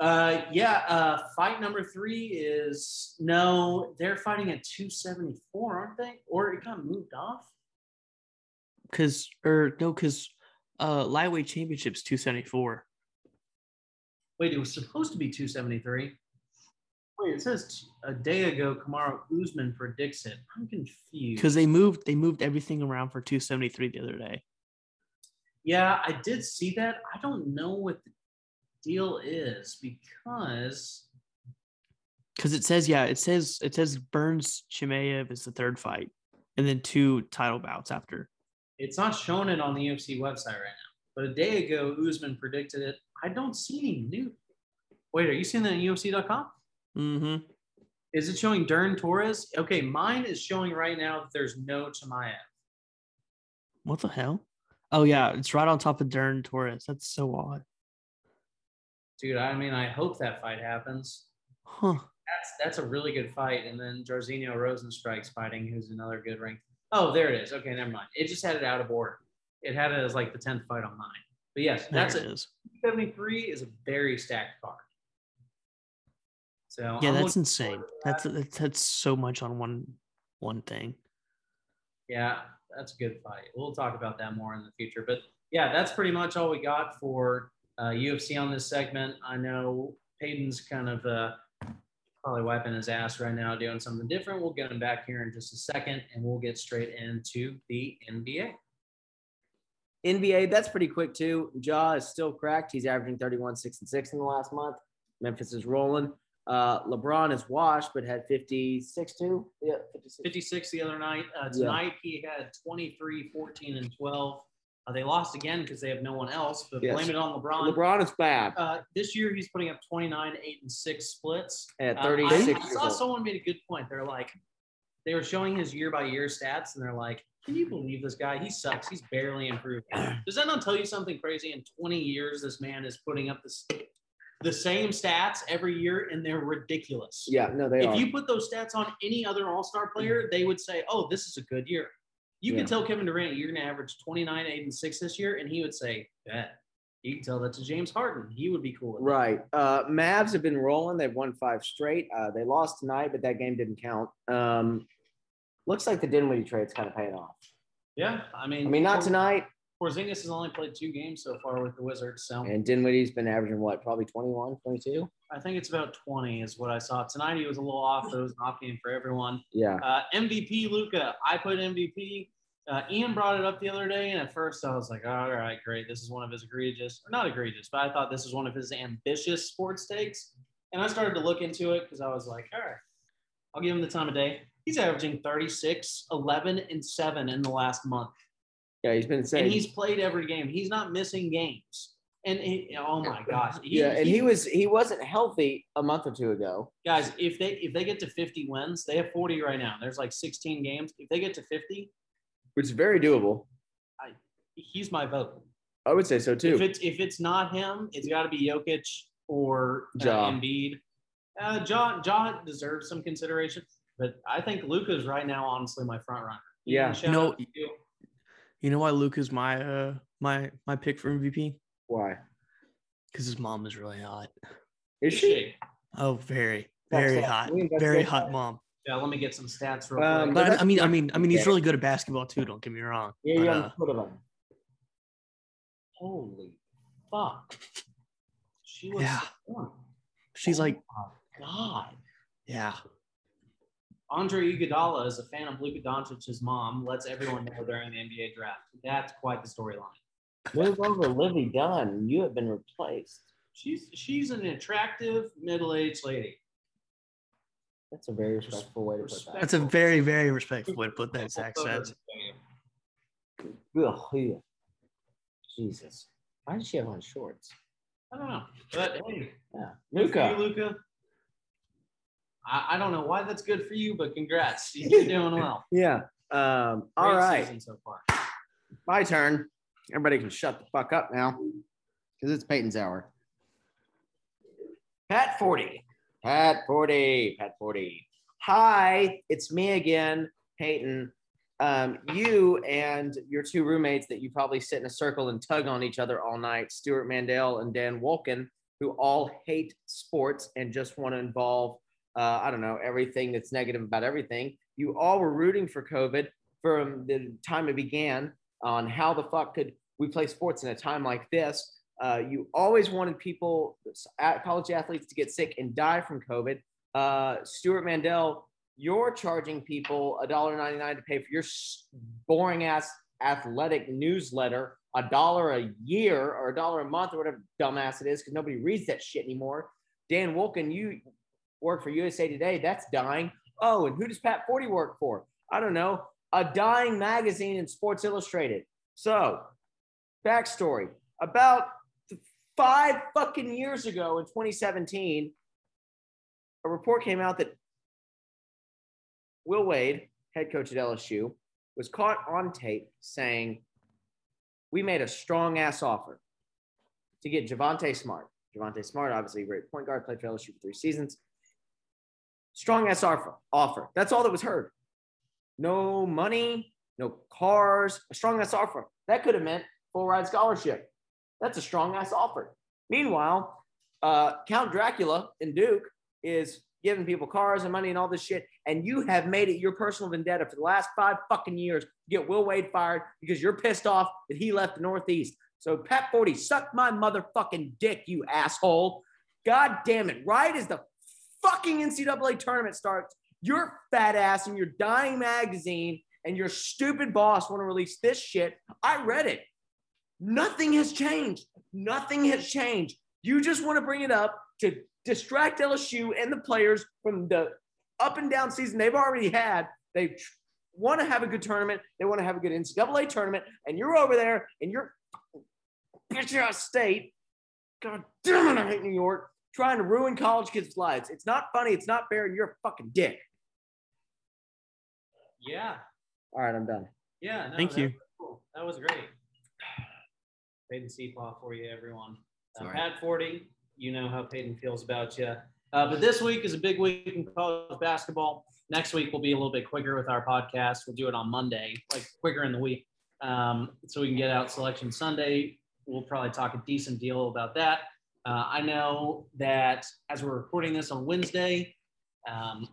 Uh, yeah. Uh, fight number three is no, they're fighting at 274, aren't they? Or it got moved off. Because or no, because uh, lightweight championships two seventy four. Wait, it was supposed to be 273. Wait, it says a day ago, Kamaru Usman predicts it. I'm confused. Because they moved they moved everything around for two seventy three the other day. Yeah, I did see that. I don't know what the deal is because Because it says yeah, it says it says Burns Chimaev is the third fight, and then two title bouts after. it's not showing it on the UFC website right now. But a day ago, Usman predicted it. I don't see any new. Wait, are you seeing that on UFC.com? Mm-hmm. Is it showing Dern Torres? Okay, mine is showing right now that there's no Chimaev. What the hell? Oh yeah, it's right on top of Dern Torres. That's so odd. Dude, I mean, I hope that fight happens. Huh. That's that's a really good fight. And then Jairzinho Rozenstruik's fighting, who's another good rank. Oh, there it is. Okay, never mind. It just had it out of order. It had it as like the 10th fight on mine. But yes, There that's it it. is. 73 is a very stacked card. So Yeah, I'm that's insane. that. that's that's so much on one one thing. yeah, that's a good fight. We'll talk about that more in the future. But yeah, that's pretty much all we got for uh, UFC on this segment. I know Peyton's kind of uh, probably wiping his ass right now, doing something different. We'll get him back here in just a second, and we'll get straight into the NBA. NBA, that's pretty quick too. Ja is still cracked. He's averaging 31, 6, and 6 in the last month. Memphis is rolling. Uh, LeBron is washed, but had 56 too. Yeah, 56. 56 the other night. Uh, Yeah. tonight he had 23, 14, and 12. Uh, they lost again because they have no one else, but Yes. blame it on LeBron. LeBron is bad Uh, this year he's putting up 29, 8, and 6 splits. at Uh, 36 I, I saw old. someone made a good point. They're like, they were showing his year by year stats, and they're like, can you believe this guy? He sucks. He's barely improved. Does that not tell you something crazy? In 20 years, this man is putting up this, the same stats every year, and they're ridiculous. Yeah, no, they if are. you put those stats on any other All Star player, they would say, "Oh, this is a good year." You Yeah. could tell Kevin Durant you're going to average 29, 8, and 6 this year, and he would say, "Bet." You can tell that to James Harden. He would be cool. Right. Uh, Mavs have been rolling. They've won five straight. Uh, they lost tonight, but that game didn't count. Um, looks like the Dinwiddie trade's kind of paying off. Yeah, I mean, I mean, not Por- tonight. Porzingis has only played two games so far with the Wizards, so And Dinwiddie's been averaging what, probably 21, 22? I think it's about 20 is what I saw tonight. He was a little off, but it was an off game for everyone. Yeah. Uh, MVP Luka, I put MVP. Uh, Ian brought it up the other day, and at first I was like, all right, great. This is one of his egregious, or not egregious, but I thought this was one of his ambitious sports takes. And I started to look into it because I was like, all right, I'll give him the time of day. He's averaging 36, 11, and 7 in the last month. Yeah, he's been saying. And he's played every game. He's not missing games. And he, oh my gosh. He- yeah, and he was he wasn't healthy a month or two ago. guys, if they if they get to 50 wins, they have 40 right now. There's like 16 games. If they get to 50, Which is very doable. I, he's my vote. I would say so If too. it's if it's not him, it's got to be Jokic or uh, Ja. Embiid. Uh, John John deserves some consideration, but I think Luka's right now honestly my front runner. Yeah. Shout You know- out to you. You know why Luka's my uh my my pick for MVP? Why? Because his mom is really hot. Is she? Oh, very, very hot. Very hot mom. Yeah, let me get some stats real Um, quick. But I, mean, I mean, I mean, he's really good at basketball too. Don't get me wrong. Yeah, But, you're uh, on the foot of him. Holy fuck. She looks Yeah. so she's like, Oh my God. yeah, Andre Iguodala is a fan of Luka Doncic's mom. Lets everyone know during the NBA draft. That's quite the storyline. Move over, Livvy Dunne. You have been replaced. She's she's an attractive middle-aged lady. That's a very respectful way to put that. that's a very, very respectful way to put that. Zach Also, says. Yeah. Jesus. Why does she have on shorts? I don't know, but hey, Yeah. good for Luka. Luka. I, I don't know why that's good for you, but congrats, you're doing well. Yeah. Um, all Great right. so far. My turn. Everybody can shut the fuck up now. Because it's Peyton's hour. Pat Forde. Pat Forde. Pat Forde. Hi, it's me again, Peyton. Um, you and your two roommates that you probably sit in a circle and tug on each other all night, Stewart Mandel and Dan Wolken, who all hate sports and just want to involve, uh, I don't know, everything that's negative about everything. You all were rooting for COVID from the time it began on how the fuck could we play sports in a time like this. Uh, you always wanted people, college athletes, to get sick and die from COVID. Uh, Stewart Mandel, you're charging people $1.99 to pay for your boring ass athletic newsletter, a dollar a year or a dollar a month or whatever dumbass it is, because nobody reads that shit anymore. Dan Wolken, you work for USA Today. That's dying. Oh, and who does Pat Forde work for? I don't know. A dying magazine in Sports Illustrated. So, backstory about five fucking years ago in 2017, a report came out that Will Wade, head coach at LSU, was caught on tape saying, We made a strong ass offer to get Javonte Smart. Javonte Smart, obviously a great point guard, played for LSU for three seasons. Strong ass offer. Offer. That's all that was heard. No money, no cars, a strong ass offer. That could have meant full ride scholarship. That's a strong ass offer. Meanwhile, uh, Count Dracula and Duke is giving people cars and money and all this shit, and you have made it your personal vendetta for the last five fucking years to get Will Wade fired because you're pissed off that he left the Northeast. So Pat Forde, suck my motherfucking dick, you asshole. God damn it! Right as the fucking NCAA tournament starts, your fat ass and your dying magazine and your stupid boss want to release this shit. I read it. Nothing has changed. Nothing has changed. You just want to bring it up to distract LSU and the players from the up and down season they've already had. They want to have a good tournament. They want to have a good NCAA tournament. And you're over there and you're bitch ass state. God damn it, I hate New York. Trying to ruin college kids' lives. It's not funny. It's not fair. And you're a fucking dick. Yeah. All right, I'm done. Yeah. No, Thank that you. cool. That was great. Peyton Seapaw for you, everyone. Uh, Pat Forde, you know how Peyton feels about you. Uh, but this week is a big week in college basketball. Next week we'll be a little bit quicker with our podcast. We'll do it on Monday, like quicker in the week, um, so we can get out selection Sunday. We'll probably talk a decent deal about that. Uh, I know that as we're recording this on Wednesday, um,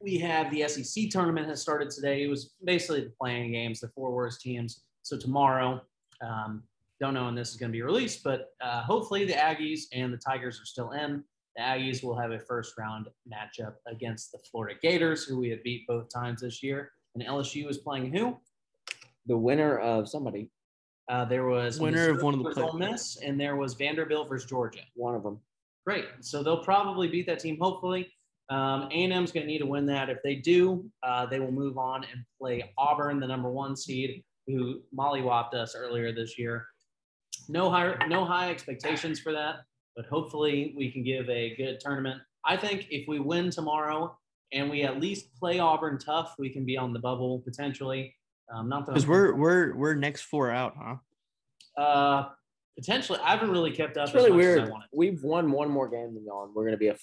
we have the SEC tournament has started today. It was basically the playing games, the four worst teams. So tomorrow, um, don't know when this is going to be released, but uh, hopefully the Aggies and the Tigers are still in. The Aggies will have a first round matchup against the Florida Gators, who we have beat both times this year. And LSU is playing who? The winner of somebody, Uh, there was Winner of one of the versus Ole Miss, and there was Vanderbilt versus Georgia. one of them. Great. So they'll probably beat that team, hopefully. Um, A&M's going to need to win that. If they do, uh, they will move on and play Auburn, the number one seed, who mollywopped us earlier this year. No high, no high expectations for that, but hopefully we can give a good tournament. I think if we win tomorrow and we at least play Auburn tough, we can be on the bubble potentially. Um, not that Because we're we're we're next four out, huh? uh, potentially. I haven't really kept up. It's really as much as I weird. wanted. We've won one more game than y'all. and We're going to be a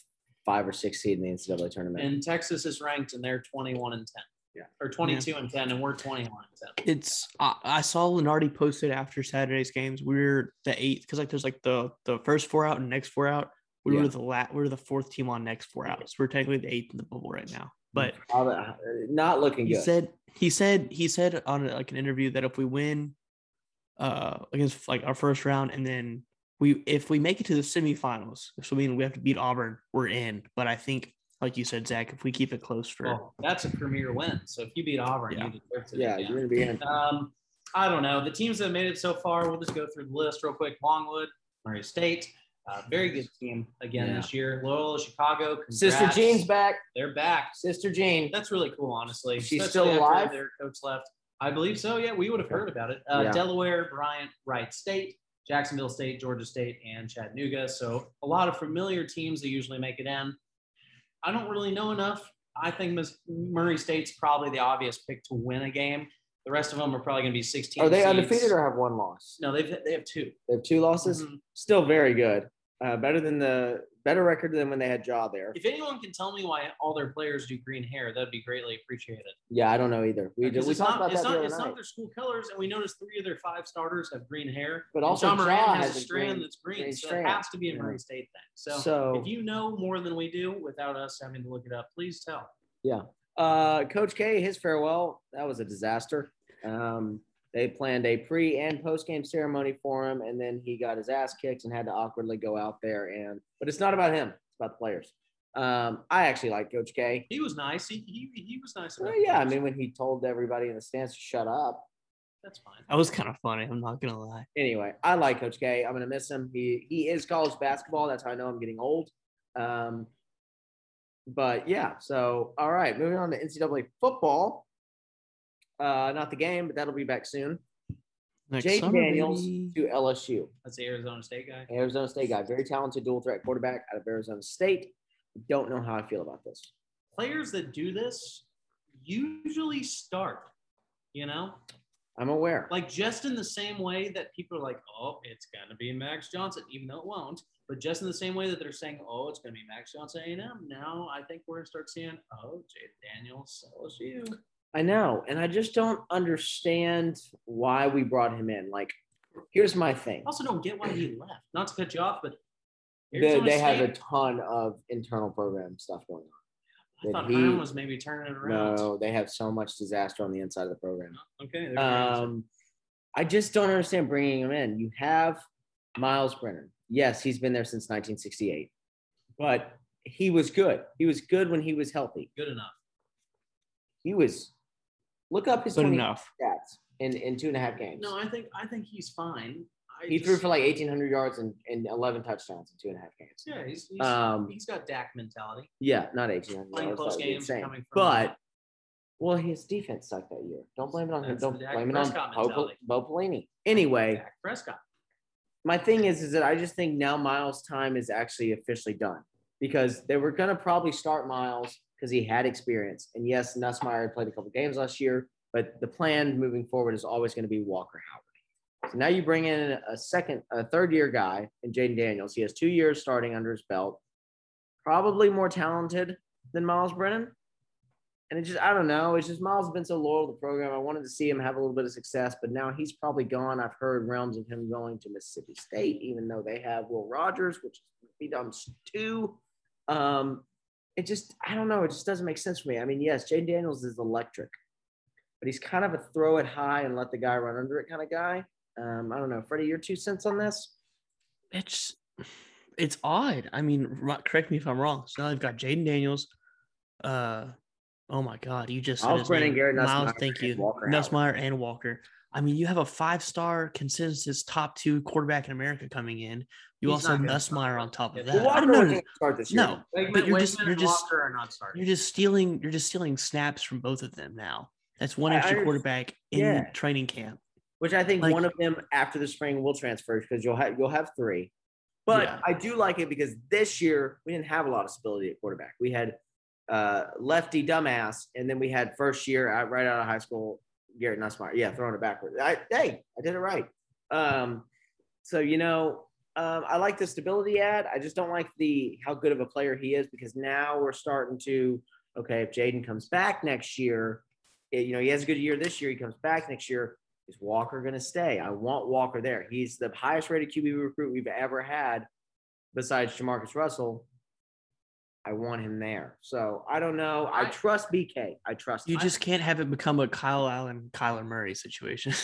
five or six seed in the NCAA tournament. and Texas is ranked and they're 21 and 10. Yeah. Or 22 and 10, and we're 21 and 10. It's I, I saw Lunardi posted after Saturday's games. We are the eighth because like there's like the the first four out and next four out. We Yeah. were the la- we are the fourth team on next four out. So we're technically the eighth in the bubble right now. But not looking good. he good. said he said he said on like an interview that if we win uh against like our first round and then we if we make it to the semifinals, so mean we have to beat Auburn, we're in. But I think like you said, Zach, if we keep it close for Well, that's a premier win. So if you beat Auburn, Yeah. you deserve to. Yeah, you're in. going to be in. Um, I don't know. The teams that have made it so far, we'll just go through the list real quick. Longwood, Murray State, uh, very good team again Yeah. this year. Loyola, Chicago, Sister congrats. Jean's back. They're back. Sister Jean. That's really cool, honestly. She's especially still alive? Their coach left. I believe so. Yeah, we would have heard about it. Uh, Yeah. Delaware, Bryant, Wright State, Jacksonville State, Georgia State, and Chattanooga. So a lot of familiar teams that usually make it in. I don't really know enough. I think Miss Murray State's probably the obvious pick to win a game. The rest of them are probably going to be 16. Are they seeds. undefeated or have one loss? No, they've they have two. They have two losses. Mhm. Still very good. Uh, better than the better record than when they had Ja there. If anyone can tell me why all their players do green hair, that'd be greatly appreciated. Yeah, I don't know either. We did, we talked not, about it's that not, the other it's night. not their school colors, and we noticed three of their five starters have green hair. But also Ja Morant Ja has, has a a strand green- that's green, green so strand. it has to be a Yeah. Murray State thing. So, So if you know more than we do without us having to look it up, please tell. Yeah. Uh, Coach K, his farewell, that was a disaster. Um, they planned a pre and post game ceremony for him, and then he got his ass kicked and had to awkwardly go out there. And but it's not about him; it's about the players. Um, I actually like Coach K. He was nice. He he, he was nice. Well, yeah, I mean when he told everybody in the stands to shut up. that's fine. that was kind of funny. I'm not gonna lie. Anyway, I like Coach K. I'm gonna miss him. He he is college basketball. That's how I know I'm getting old. Um, but yeah, so all right, moving on to NCAA football. Uh, not the game, but that'll be back soon. Next Jake summer, Daniels baby. to LSU, That's the Arizona State guy. Arizona State guy, very talented dual threat quarterback out of Arizona State. Don't know how I feel about this. Players that do this usually start. You know, I'm aware. like just in the same way that people are like, oh, it's gonna be Max Johnson, even though it won't. But just in the same way that they're saying, oh, it's gonna be Max Johnson A&M. Now I think we're gonna start seeing, oh, Jaden Daniels LSU. I know, and I just don't understand why we brought him in. Like, here's my thing. I also don't get why he left. Not to cut you off, but They, they have a ton of internal program stuff going on. I thought he- was maybe turning it around. No, they have so much disaster on the inside of the program. Okay. you go. Um, I just don't understand bringing him in. You have Myles Brennan. Yes, he's been there since 1968, but he was good. He was good when he was healthy. Good enough. He was. Look up his Good 20 enough. stats in, in two and a half games. No, I think I think he's fine. I he just- threw for like 1,800 yards and, and 11 touchdowns in two and a half games. Yeah, he's he's, Um, he's got Dak mentality. Yeah, not 1,800 Playing close that would be games, insane. coming from- but well, his defense sucked that year. Don't blame it on him. Don't the Dak blame it on Prescott Bo. Bo Pelini. Anyway, Dak Prescott. my thing is, is that I just think now Myles' time is actually officially done because they were going to probably start Myles because he had experience. And yes, Nussmeier played a couple games last year, but the plan moving forward is always going to be Walker Howard. So now you bring in a second, a third year guy in Jaden Daniels. He has two years starting under his belt, probably more talented than Myles Brennan. And it just, I don't know. It's just Myles has been so loyal to the program. I wanted to see him have a little bit of success, but now he's probably gone. I've heard realms of him going to Mississippi State, even though they have Will Rogers, which he does too. Um, it just, I don't know. It just doesn't make sense for me. I mean, yes, Jay Daniels is electric, but he's kind of a throw it high and let the guy run under it kind of guy. Um, I don't know. Freddie, your two cents on this? It's it's odd. I mean, correct me if I'm wrong. So now they've got Jaden Daniels. Uh, oh my God, you just said Brennan. Garrett Miles, thank you, Nussmeier and Walker. I mean, you have a five-star consensus top two quarterback in America coming in. You He's also have Nussmeier on top of that. Well, Walker know. wasn't start this year. No, Wegman, but you're just- you're just- are not starting. You're just stealing. You're just stealing snaps from both of them now. That's one extra quarterback in Yeah. training camp. which I think Like- one of them after the spring will transfer because you'll have you'll have three. But Yeah. I do like it because this year we didn't have a lot of stability at quarterback. We had uh, lefty dumbass, and then we had first year out, right out of high school Garrett Nussmeier. Yeah, throwing it backward. I, hey, I did it right. Um, so you know, um, I like the stability ad. I just don't like the how good of a player he is because now we're starting to okay. If Jaden comes back next year, eh, you know he has a good year this year. He comes back next year. Is Walker going to stay? I want Walker there. He's the highest rated QB recruit we've ever had, besides JaMarcus Russell. I want him there. So I don't know. I, I- trust BK. I trust. You him. just can't have it become a Kyle Allen, Kyler Murray situation.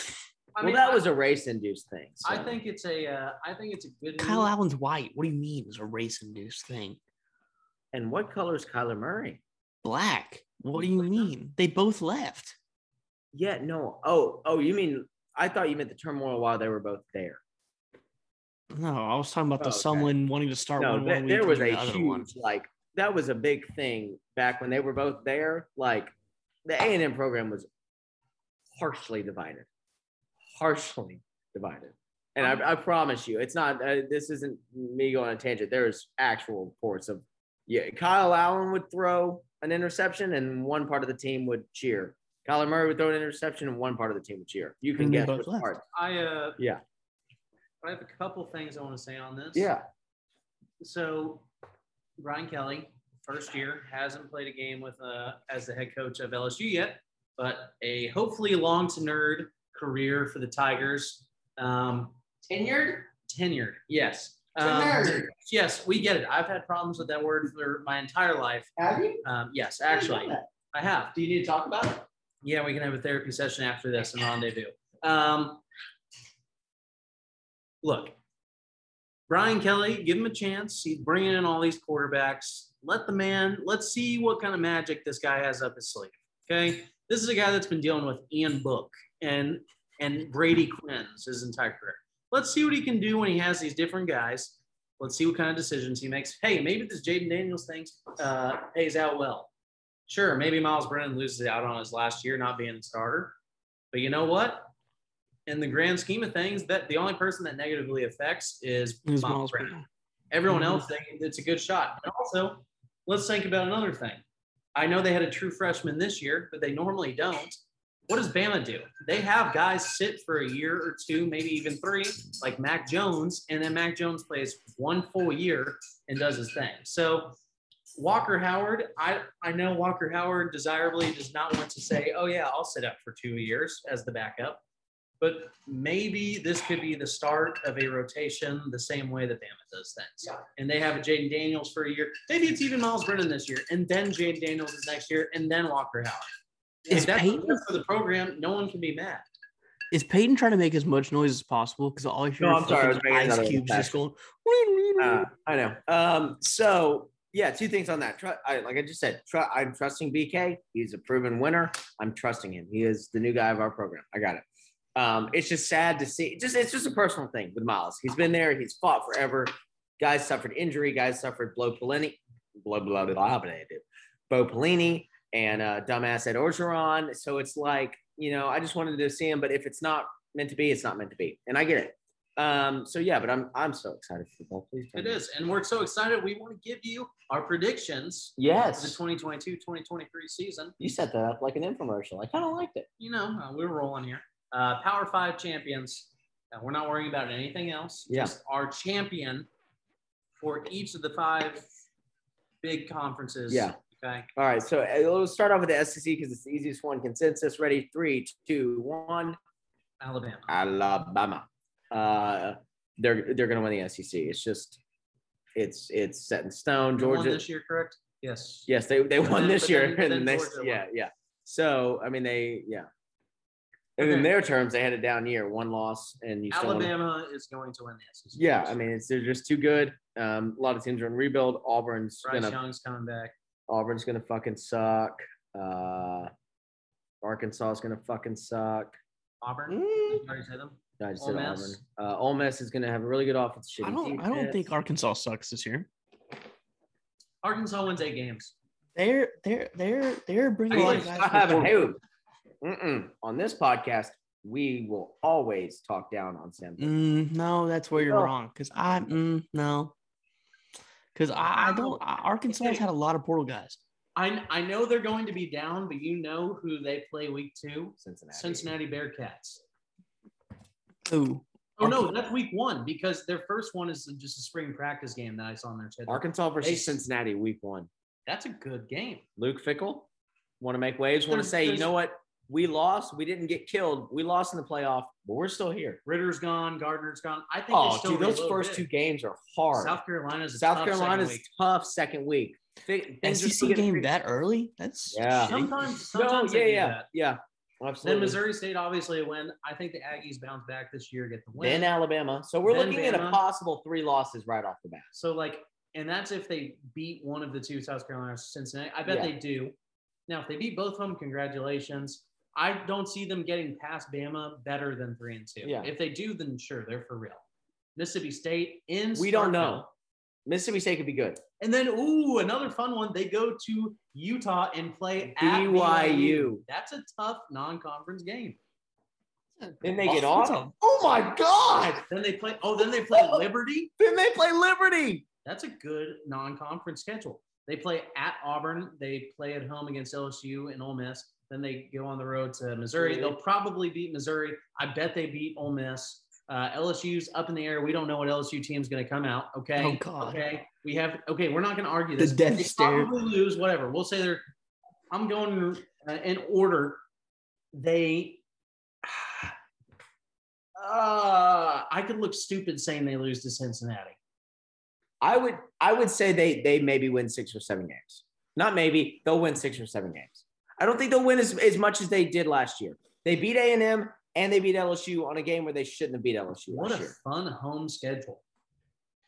I well, that I- was a race induced thing. I think it's a. Uh, I think it's a good. Kyle move. Allen's white. What do you mean? It's a race-induced thing. And what color is Kyler Murray? Black. What do you mean? They both left. Yeah, no. Oh, oh, you mean? I thought you meant the turmoil while they were both there. No, I was talking about the Oh, okay. someone wanting to start No, one, th- one week there was a huge one. like that was a big thing back when they were both there. Like the A and M program was harshly divided, harshly divided. And I, I promise you, it's not. Uh, this isn't me going on a tangent. There's actual reports of yeah, Kyle Allen would throw an interception, and one part of the team would cheer. Kyler Murray would throw an interception, and one part of the team would cheer. You can And they guess both which left. part. I uh. Yeah. I have a couple things I want to say on this. Yeah, So, Brian Kelly, first year, hasn't played a game with uh, as the head coach of LSU yet, but a hopefully long to nerd career for the Tigers. Um, tenured. tenured, yes. Um, yes, we get it. I've had problems with that word for my entire life. Have you? Um, yes, actually, I have. Do you need to talk about it? Yeah, we can have a therapy session after this and rendezvous. Um, look, Brian Kelly, give him a chance. He's bringing in all these quarterbacks. Let the man, let's see what kind of magic this guy has up his sleeve. Okay. This is a guy that's been dealing with Ian Book and and Brady Quinn's his entire career. Let's see what he can do when he has these different guys. Let's see what kind of decisions he makes. Hey, maybe this Jaden Daniels thing uh, pays out well. Sure, maybe Myles Brennan loses out on his last year not being the starter. But you know what? In the grand scheme of things, that the only person that negatively affects is It Myles, Myles Brennan. Brennan. Everyone Mhm. else, they, it's a good shot. And also, let's think about another thing. I know they had a true freshman this year, but they normally don't. What does Bama do? They have guys sit for a year or two, maybe even three, like Mac Jones, and then Mac Jones plays one full year and does his thing. So Walker Howard, I, I know Walker Howard desirably does not want to say, oh, yeah, I'll sit up for two years as the backup. But maybe this could be the start of a rotation the same way that Bama does things. Yeah. And they have a Jaden Daniels for a year. Maybe it's even Myles Brennan this year, and then Jaden Daniels is next year, and then Walker Howard. Is if that's Peyton- for the program, no one can be mad. Is Peyton trying to make as much noise as possible? Because all I hear No, is I'm sorry, I was fucking making ice cubes just going. Uh, I know. Um, so yeah, two things on that. Tru- I, like I just said, tru- I'm trusting BK. He's a proven winner. I'm trusting him. He is the new guy of our program. I got it. Um, it's just sad to see. Just it's just a personal thing with Myles. He's been there. He's fought forever. Guys suffered injury. Guys suffered blow Pelini, blow blow blah blah blah. Bo Pelini and uh, dumbass Ed Orgeron. So it's like you know, I just wanted to see him. But if it's not meant to be, it's not meant to be, and I get it. Um, so yeah, but I'm I'm so excited for football. Please. It me. is. And we're so excited. We want to give you our predictions Yes. the 2022 2023 season. You set that up like an infomercial. I kind of liked it. You know, uh, we're rolling here. Uh, Power Five champions. Uh, we're not worrying about anything else. Yeah. Just our champion for each of the five big conferences. Yeah. Okay. All right. So uh, let's start off with the SEC because it's the easiest one. Consensus. Ready? Three, two, one. Alabama. Alabama. Uh, they're they're gonna win the SEC. It's just it's it's set in stone. They won Georgia. this year, correct? Yes. Yes, they they won then- this year, then- and then they Georgia won. yeah yeah. So I mean they yeah. And in their terms, they had a down year, one loss, and you. Alabama is going to win the SEC. Yeah, I mean it's they're just too good. Um, a lot of teams are in rebuild. Auburn's Bryce gonna Young's coming back. Auburn's gonna fucking suck. Uh, Arkansas is gonna fucking suck. Auburn. Mm. Did you already say them? I just Ole said Miss. Auburn. Uh, Ole Miss is gonna have a really good offense. I don't. I don't think Arkansas sucks this year. Arkansas wins eight games. They're they're they're they're bringing a Hey, lot of guys. I have a from- hey, mm-mm. On this podcast, we will always talk down on Sam. Mm, no, that's where you're No. wrong. Because I mm, no, because I, I don't. Arkansas has had a lot of portal guys. I I know they're going to be down, but you know who they play week two? Cincinnati. Cincinnati Bearcats. Ooh, Oh no, that's week one because their first one is just a spring practice game that I saw on their schedule. Arkansas versus They- Cincinnati, week one. That's a good game. Luke Fickell, want to make waves. Want to say, you know what? We lost. We didn't get killed. We lost in the playoff, but we're still here. Ridder's gone, Gardner's gone. I think Oh, still dude, those first bit. two games are hard. South Carolina's a South tough Carolina's second week. tough second week. Thi- things are still SEC game figured- that early? That's Yeah. shitty. Sometimes, No, sometimes yeah, they do yeah, that. yeah. Then Missouri State obviously a win. I think the Aggies bounce back this year, get the win. Then Alabama. So we're Then looking at a possible three losses right off the bat. So like, and that's if they beat one of the two South Carolina, or Cincinnati. I bet Yeah. they do. Now, if they beat both of them, congratulations. I don't see them getting past Bama better than three and two. Yeah. If they do, then sure, they're for real. Mississippi State in We don't know. Mississippi State could be good. And then, ooh, another fun one. They go to Utah and play at BYU. BYU. That's a tough non-conference game. Then they get off. Oh my God. Then they play. Oh, then they play oh. Liberty. Then they play Liberty. That's a good non-conference schedule. They play at Auburn. They play at home against LSU and Ole Miss. Then they go on the road to Missouri. They'll probably beat Missouri. I bet they beat Ole Miss. Uh, LSU's up in the air. We don't know what LSU team's going to come out. Okay. Oh, God. Okay. We have. Okay. We're not going to argue The this. death they stare. probably lose. Whatever. We'll say they're. I'm going uh, in order. They. Uh, I could look stupid saying they lose to Cincinnati. I would I would say they they maybe win six or seven games. Not maybe they'll win six or seven games. I don't think they'll win as, as much as they did last year. They beat A and M and they beat LSU on a game where they shouldn't have beat LSU What last a year. fun home schedule.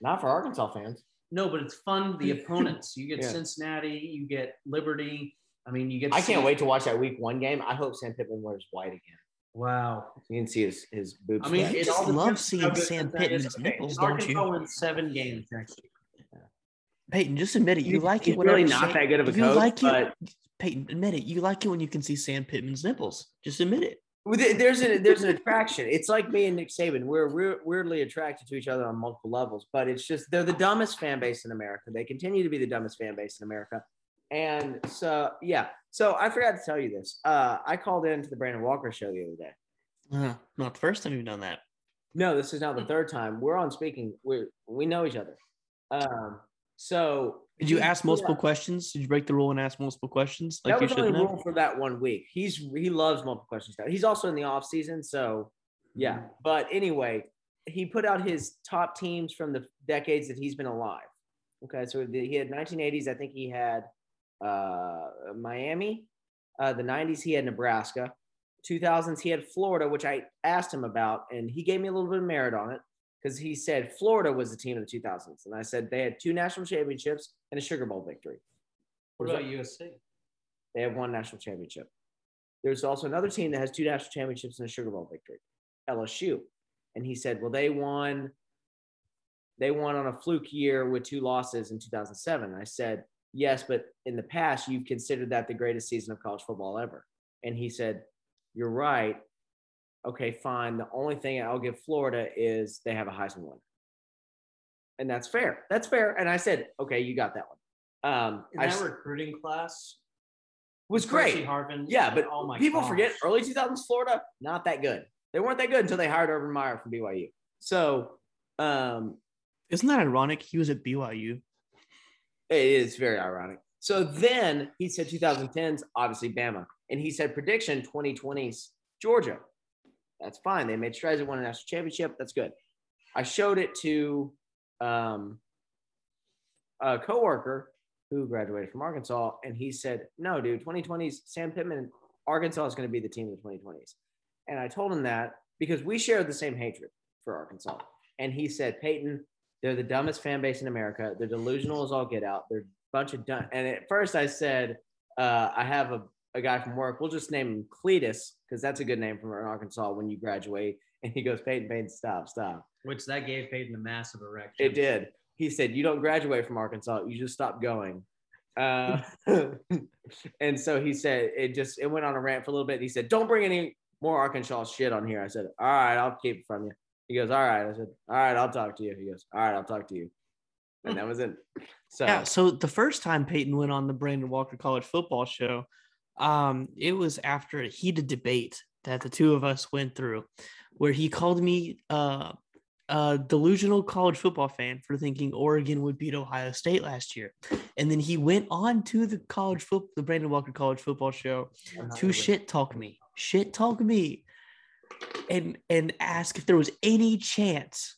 Not for Arkansas fans. No, but it's fun. The opponents. You get Yeah. Cincinnati, you get Liberty. I mean, you get. I can't wait to watch that week one game. I hope Sam Pittman wears white again. Wow. You can see his his boobs. I mean, You it just love seeing Sam Cincinnati is. Pittman's Okay, nipples, don't Arkansas you? wins seven games next year. Peyton, just admit it. You He's- like he's it whenever really not Sam- that good of a you coach, like but it, Peyton, admit it. You like it when you can see Sam Pittman's nipples. Just admit it. There's a there's an attraction. It's like me and Nick Saban. We're, we're weirdly attracted to each other on multiple levels, but it's just they're the dumbest fan base in America. They continue to be the dumbest fan base in America. And so yeah. So I forgot to tell you this. Uh, I called in to the Brandon Walker show the other day. Uh, not the first time you've done that. No, this is now the third time. We're on speaking. We we know each other. Um, so Did you ask multiple out- questions? Did you break the rule and ask multiple questions like that you was only rule for that one week. He's he loves multiple questions. He's also in the off season, so yeah. But anyway, he put out his top teams from the decades that he's been alive. Okay, so he had 1980s. I think he had uh, Miami. Uh, the 90s he had Nebraska. 2000s, he had Florida, which I asked him about, and he gave me a little bit of merit on it because he said Florida was the team of the 2000s. And I said they had two national championships and a Sugar Bowl victory. What about USC? They have one national championship. There's also another team that has two national championships and a Sugar Bowl victory, LSU. And he said, well, they won. They won on a fluke year with two losses in 2007. I said, yes, but in the past, you've considered that the greatest season of college football ever. And he said, you're right. Okay, fine. The only thing I'll give Florida is they have a Heisman winner. And that's fair. That's fair. And I said, okay, you got that one. Um, In I that s- recruiting class was Percy great. Harvin. Yeah, but oh my people gosh. forget early 2000s Florida, not that good. They weren't that good until they hired Urban Meyer from BYU. So um, Isn't that ironic? He was at BYU. it is very ironic. So then he said 2010s, obviously Bama. And he said prediction 2020s, Georgia. That's fine. They made strides. They won a national championship. That's good. I showed it to um, a coworker who graduated from Arkansas, and he said, "No, dude, 2020s, Sam Pittman, Arkansas is going to be the team of the 2020s." And I told him that because we share the same hatred for Arkansas. And he said, "Peyton, they're the dumbest fan base in America. They're delusional as all get out. They're a bunch of dumb." And at first, I said, uh, "I have a." A guy from work, we'll just name him Cletus because that's a good name from Arkansas when you graduate. And he goes, Peyton, Peyton, stop, stop. Which that gave Peyton a massive erection. It did. He said, "You don't graduate from Arkansas. You just stop going." Uh, and so he said, "It just it went on a rant for a little bit." He said, "Don't bring any more Arkansas shit on here." I said, "All right, I'll keep it from you." He goes, "All right." I said, "All right, I'll talk to you." He goes, "All right, I'll talk to you." And that was it. So Yeah. So the first time Peyton went on the Brandon Walker College Football Show, um, it was after a heated debate that the two of us went through, where he called me uh, a delusional college football fan for thinking Oregon would beat Ohio State last year, and then he went on to the college foot, the Brandon Walker College Football Show to shit talk me, shit talk me, and and ask if there was any chance.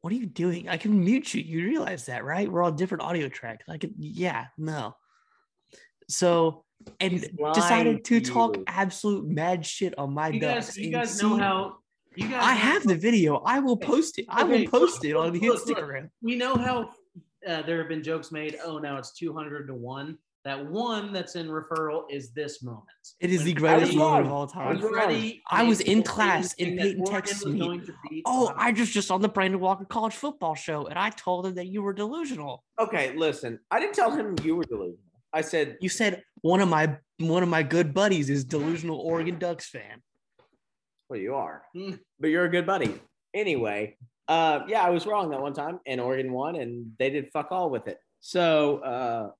What are you doing? I can mute you. You realize that, right? We're on different audio tracks. I could, yeah, no. So and decided to to talk you. absolute mad shit on my You ducks. guys, you guys know how. You guys. I know have how- the video. I will post it. I Okay, will post look, it on look, look, look. Instagram. We know how uh, there have been jokes made. Oh, now it's two hundred to one. That one that's in referral is this moment. It is When the greatest moment of all time. was wrong. Freddie I was in class statement and that Peyton Oregon texted was me, going to beat Oh, I just just on the Brandon Walker College Football Show, and I told him that you were delusional. Okay, listen. I didn't tell him you were delusional. I said, You said one of my one of my good buddies is delusional Oregon Ducks fan. "Well, you are, Hmm. but you're a good buddy." Anyway, uh, yeah, I was wrong that one time, and Oregon won, and they did fuck all with it. So, uh,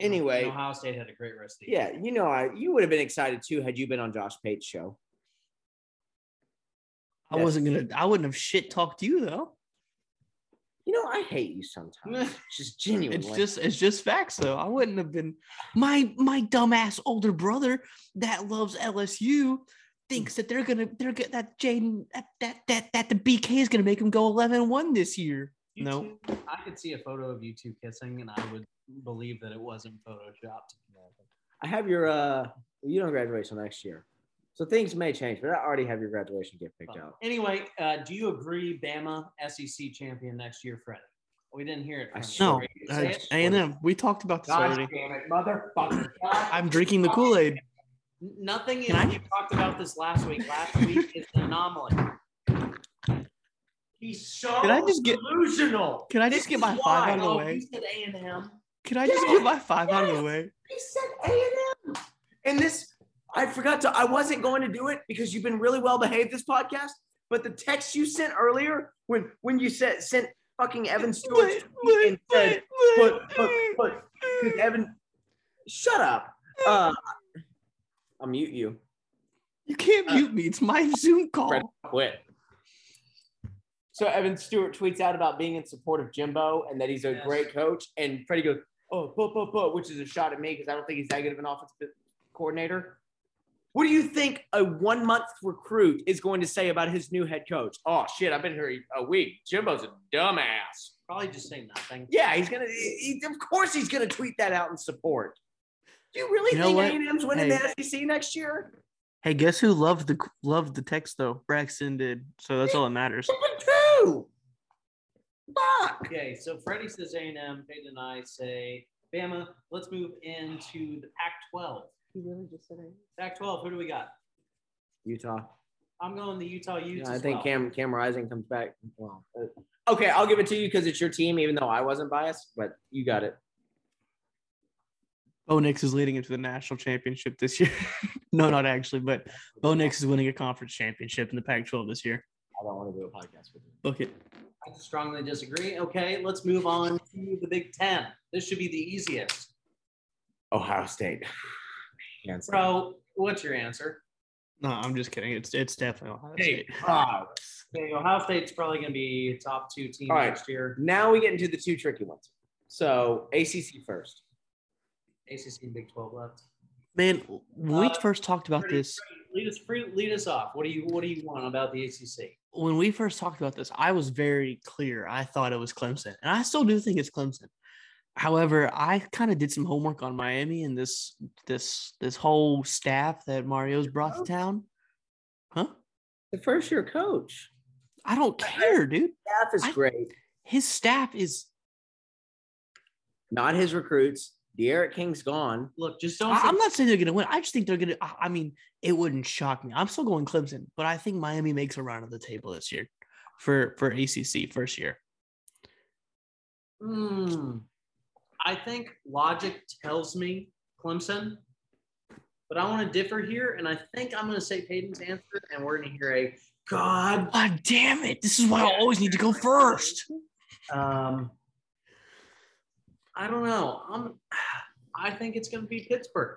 anyway, Ohio State had a great rest of the. Yeah, you know, I you would have been excited too had you been on Josh Pate's show. I wasn't gonna. I wouldn't have shit talked to you though. You know, I hate you sometimes. just genuinely. It's just it's just facts though. I wouldn't have been my my dumbass older brother that loves LSU thinks that they're gonna they're gonna that Jaden that that that that the BK is gonna make him go 11-1 this year. You No. two- I could see a photo of you two kissing, and I would believe that it wasn't photoshopped. I have your uh you don't graduate till next year. So things may change, but I already have your graduation gift picked out. Anyway, uh, do you agree, Bama SEC champion next year, Freddie? We didn't hear it. I From sure you. No, Say it. A and M. We talked about this already. damn it, motherfucker. I'm drinking the Kool Aid. Nothing in Can I- you talked about this last week. Last week is an anomaly. He's so Can I just get- delusional. Can I just This get my five why. out of the Oh, way? You said A and M. Can I just get my five out of the way? He said A and M. And this, I forgot to. I wasn't going to do it because you've been really well behaved this podcast. But the text you sent earlier, when when you said sent fucking Evan Stewart and said put put put Evan, shut up. Uh, I'll mute you. You can't mute me. It's my Zoom call. Quit. So Evan Stewart tweets out about being in support of Jimbo and that he's a Yes. great coach. And Freddie goes, "Oh, but but but," which is a shot at me because I don't think he's that good of an offensive coordinator. What do you think a one month recruit is going to say about his new head coach? Oh shit, I've been here a week. Jimbo's a dumbass. Probably just say nothing. Yeah, he's gonna. He, of course, he's gonna tweet that out in support. Do you really You know think? A&M's winning Hey. the SEC next year? Hey, guess who loved the loved the text though? Braxton did. So that's all that matters. Two. Fuck. Okay, so Freddie says A&M, Peyton and I say Bama. Let's move into the Pac-12. He really just said Pac-12, who do we got? Utah. I'm going the Utah Utes. Yeah, I as think well. Cam Cam Rising comes back. Well, uh, okay, I'll give it to you because it's your team, even though I wasn't biased. But you got it. Bo Nix is leading into the national championship this year. no, not actually, but Bo Nix is winning a conference championship in the Pac-12 this year. I don't want to do a podcast with you. Book it. I strongly disagree. Okay, let's move on to the Big Ten. This should be the easiest. Ohio State. Hands down. Bro, what's your answer? No, I'm just kidding. It's it's definitely Ohio Hey, State. Ah, Okay, Ohio State's probably going to be top two team All right. next year. now we get into the two tricky ones. So ACC first. ACC and Big 12 left. Man, when we Uh, first talked about Freddie, this, Freddie, Lead us, free, lead us off. What do you What do you want about the ACC? when we first talked about this, I was very clear. I thought it was Clemson, and I still do think it's Clemson. However, I kind of did some homework on Miami and this this this whole staff that Mario's brought to town. Huh? The first year coach. I don't care, dude. Staff is I- great. His staff is. Not his recruits. D'Eriq King's gone. Look, just don't. I, say- I'm not saying they're gonna win. I just think they're gonna. I, I mean, it wouldn't shock me. I'm still going Clemson, but I think Miami makes a run of the table this year for for ACC first year. Hmm. I think logic tells me Clemson, but I want to differ here, and I think I'm going to say Peyton's answer, and we're going to hear a God. God damn it! This is why I always need to go first. Um, I don't know. I'm. I think it's going to be Pittsburgh.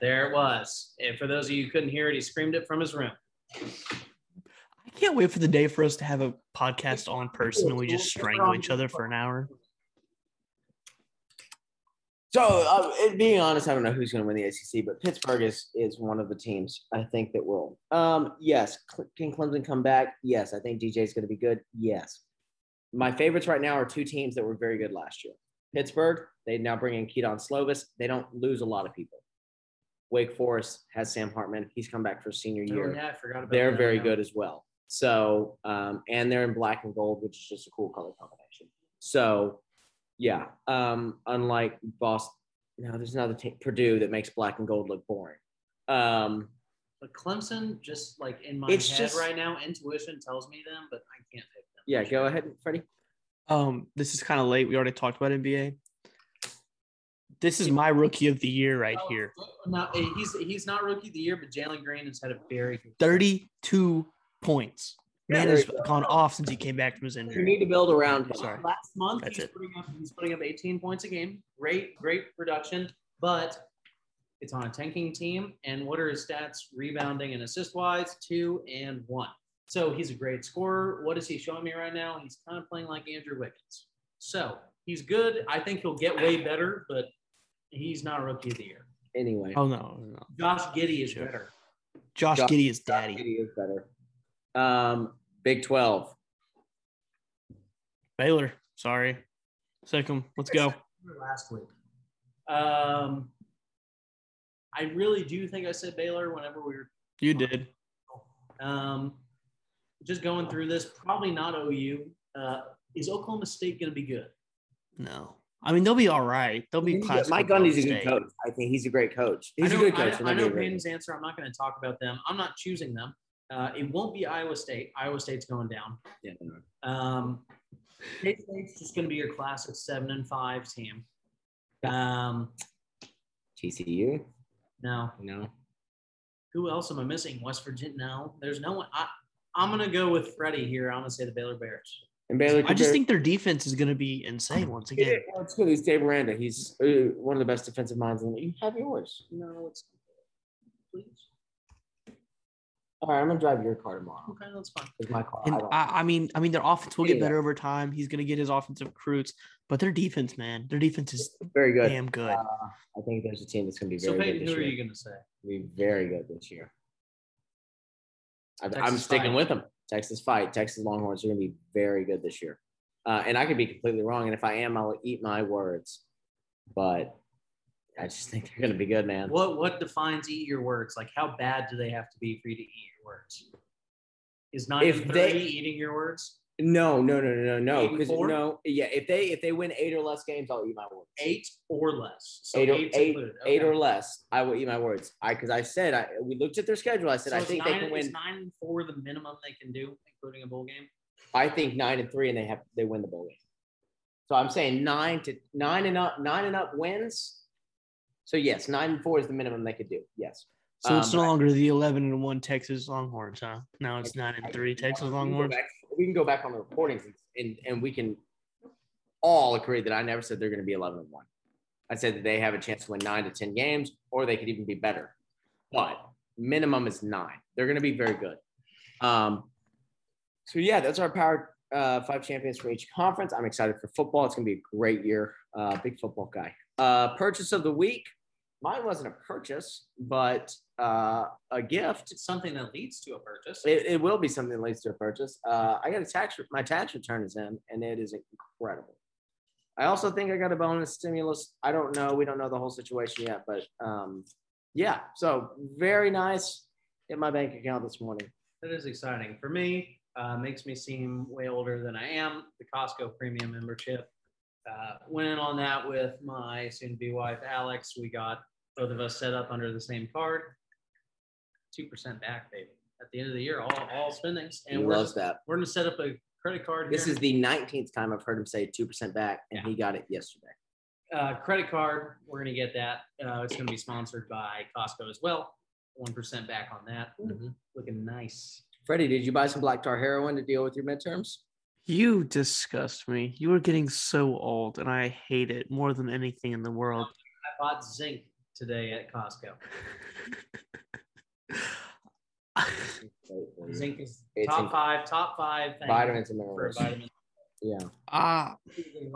There it was. And for those of you who couldn't hear it, he screamed it from his room. I can't wait for the day for us to have a podcast on person and we just strangle each other for an hour. So, uh, it- being honest, I don't know who's going to win the ACC, but Pittsburgh is is one of the teams I think that will. Um, yes, Cle- can Clemson come back? Yes, I think DJ is going to be good. Yes, my favorites right now are two teams that were very good last year. Pittsburgh, they now bring in Kedon Slovis. They don't lose a lot of people. Wake Forest has Sam Hartman. He's come back for senior Oh, year. yeah, I forgot about they're that. very Yeah. good as well. So, um, and they're in black and gold, which is just a cool color combination. So, yeah, um, unlike Boston, no, there's another team, Purdue, that makes black and gold look boring. Um, But Clemson, just like in my It's head just- right now, intuition tells me them, but I can't pick them. yeah, go ahead, Freddie. Um, this is kind of late. We already talked about NBA. This is my rookie of the year right Oh, here. No, eh, he's he's not rookie of the year, but Jalen Green has had a very good 32 points. Man has go. gone off since he came back from his injury. You injury. need to build around him. Sorry. Last month, That's he's it. putting up he's putting up 18 points a game. Great, great production, but it's on a tanking team. And what are his stats rebounding and assist wise? Two and one. So he's a great scorer. What is he showing me right now? He's kind of playing like Andrew Wiggins. So he's good. I think he'll get way better, but he's not rookie of the year. Anyway, Oh no, no. Josh Giddey is Sure. better. Josh Josh- Giddey is daddy. He is better. Um, Big 12. Baylor. Sorry. Second. Let's go. last week. Um, I really do think I said Baylor whenever we were You did. um, just going through this. Probably not OU. Uh, is Oklahoma State going to be good? No. I mean, they'll be all right. They'll be He's class. Mike Gundy's a good coach. I think he's a great coach. He's know, a good coach. I, I know be very Payton's answer. I'm not going to talk about them. I'm not choosing them. Uh, it won't be Iowa State. Iowa State's going down. good. Yeah, no. Um, State State's just going to be your classic seven and five team. Um, TCU? no, No. who else am I missing? West Virginia? No, there's no one. I, I'm going to go with Freddie here. I'm going to say the Baylor Bears. And Baylor. I just think their defense is going to be insane once Yeah, again. well, it's good. He's Dave Aranda. He's uh, one of the best defensive minds in the league. You have yours. No, it's please. All right, I'm gonna drive your car tomorrow. Okay, that's fine. It's my car. And I I, I mean, I mean, their offense will get Yeah. better over time. He's going to get his offensive recruits, but their defense, man, their defense is very good. damn good. Uh, I think there's a team that's gonna be So very Peyton, good this who are year. you going to say? Be very good this year. I, I'm sticking fight. with them. Texas fight. Texas Longhorns are gonna be very good this year. Uh, and I could be completely wrong. And if I am, I'll eat my words. But I just think they're going to be good, man. What what defines eat your words? Like how bad do they have to be for you to eat your words? Is nine If they- eating your words? No, no, no, no, no, no. Because no, yeah. If they if they win eight or less games, I'll eat my words. Eight or less. So eight or eight's eight, included. eight or less, I will eat my words. I because I said I we looked at their schedule. I said So I think nine, they can win. nine and four the minimum they can do, including a bowl game? I think nine and three, and they have they win the bowl game. So I'm saying nine to nine and up, nine and up wins. So yes, nine and four is the minimum they could do. Yes. So it's Um, no longer the eleven and one Texas Longhorns, huh? Now it's nine and three Texas We can go Longhorns. back- We can go back on the recordings and, and, and we can all agree that I never said they're going to be 11 and 1. I said that they have a chance to win nine to 10 games, or they could even be better. But minimum is nine. They're going to be very good. Um, so, yeah, that's our Power uh, Five champions for each conference. I'm excited for football. It's going to be a great year. Uh, big football guy. Uh, purchase of the week. Mine wasn't a purchase, but uh, a gift. It's something that leads to a purchase. It, it will be something that leads to a purchase. Uh, I got a tax. My tax return is in, and it is incredible. I also think I got a bonus stimulus. I don't know. We don't know the whole situation yet, but um, yeah. So very nice in my bank account this morning. That is exciting for me. Uh, makes me seem way older than I am. The Costco premium membership. Uh, went in on that with my soon-to-be wife Alex. We got both of us set up under the same card. Two percent back, baby. At the end of the year, all all spendings, He we're loves that. we're gonna set up a credit card. This here. is the 19th time I've heard him say two percent back, and Yeah. he got it yesterday. uh, credit card. We're gonna get that. Uh, it's gonna be sponsored by Costco as well. One percent back on that. Looking nice. Freddie, did you buy some black tar heroin to deal with your midterms? You disgust me. You are getting so old, and I hate it more than anything in the world. I bought zinc today at Costco. Zinc is It's top in- five, top five thing Vitamins and for a minerals. vitamin. Yeah, Ah,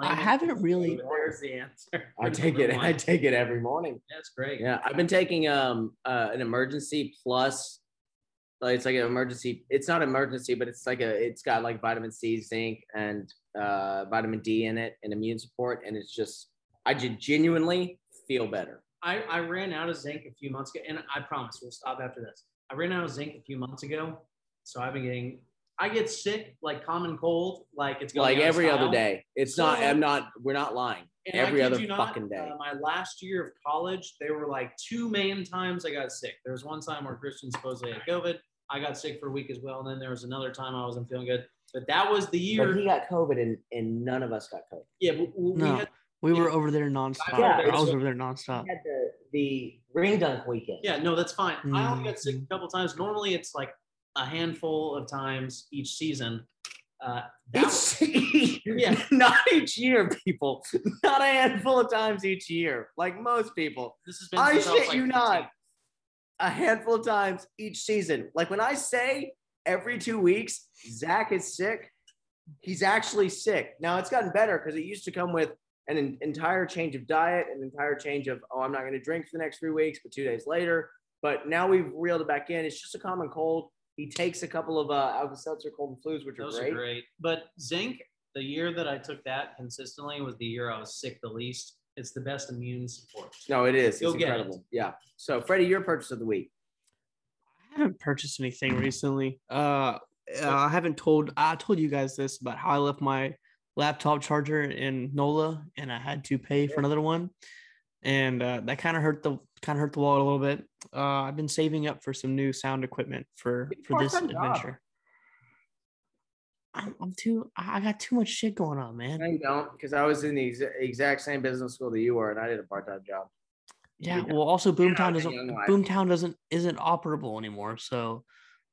I haven't really- There's the answer. I take it. I take it every morning. That's great. Yeah, I've been taking um uh, an emergency plus, like it's like an emergency. It's not emergency, but it's like a. It's got like vitamin C, zinc, and uh, vitamin D in it, and immune support, and it's just I just genuinely feel better. I, I ran out of zinc a few months ago, and I promise we'll stop after this. I ran out of zinc a few months ago, so I've been getting. I get sick like common cold, like it's going Like out of every other day. It's not. I'm not. We're not lying. And every kid other you not, fucking day. uh, my last year of college, there were like two main times I got sick. There was one time where Christian supposedly had COVID. I got sick for a week as well, and then there was another time I wasn't feeling good. But that was the year. But he got COVID, and and none of us got COVID. yeah, we, we No. had we were over there nonstop. Yeah, I was it's- over there nonstop. We had the the ring dunk weekend. Yeah, no, that's fine. I only got Mm-hmm. sick a couple times. Normally, it's like a handful of times each season. Uh, that was, Yeah. not each year, people. Not a handful of times each year, like most people. this has been. I since was, shit like, you 15. not. A handful of times each season. Like when I say every two weeks, Zach is sick, he's actually sick. Now it's gotten better because it used to come with an entire change of diet, an entire change of, oh, I'm not going to drink for the next three weeks, but two days later. But now we've reeled it back in. It's just a common cold. He takes a couple of uh, Alka Seltzer cold and flus, which Those are great. are great. But zinc, the year that I took that consistently was the year I was sick the least. It's the best immune support. No, it is. It's You'll get it. incredible. Yeah. So, Freddie, your purchase of the week. I haven't purchased anything recently. Uh, uh, I haven't told. I told you guys this about how I left my laptop charger in NOLA, and I had to pay for another one, and uh, that kind of hurt the kind of hurt the wallet a little bit. Uh, I've been saving up for some new sound equipment for for this adventure. I'm, I'm too. I got too much shit going on, man. No, you don't, because I was in the exa- exact same business school that you were, and I did a part time job. Yeah. Well, also Boomtown doesn't. Boomtown doesn't isn't operable anymore. So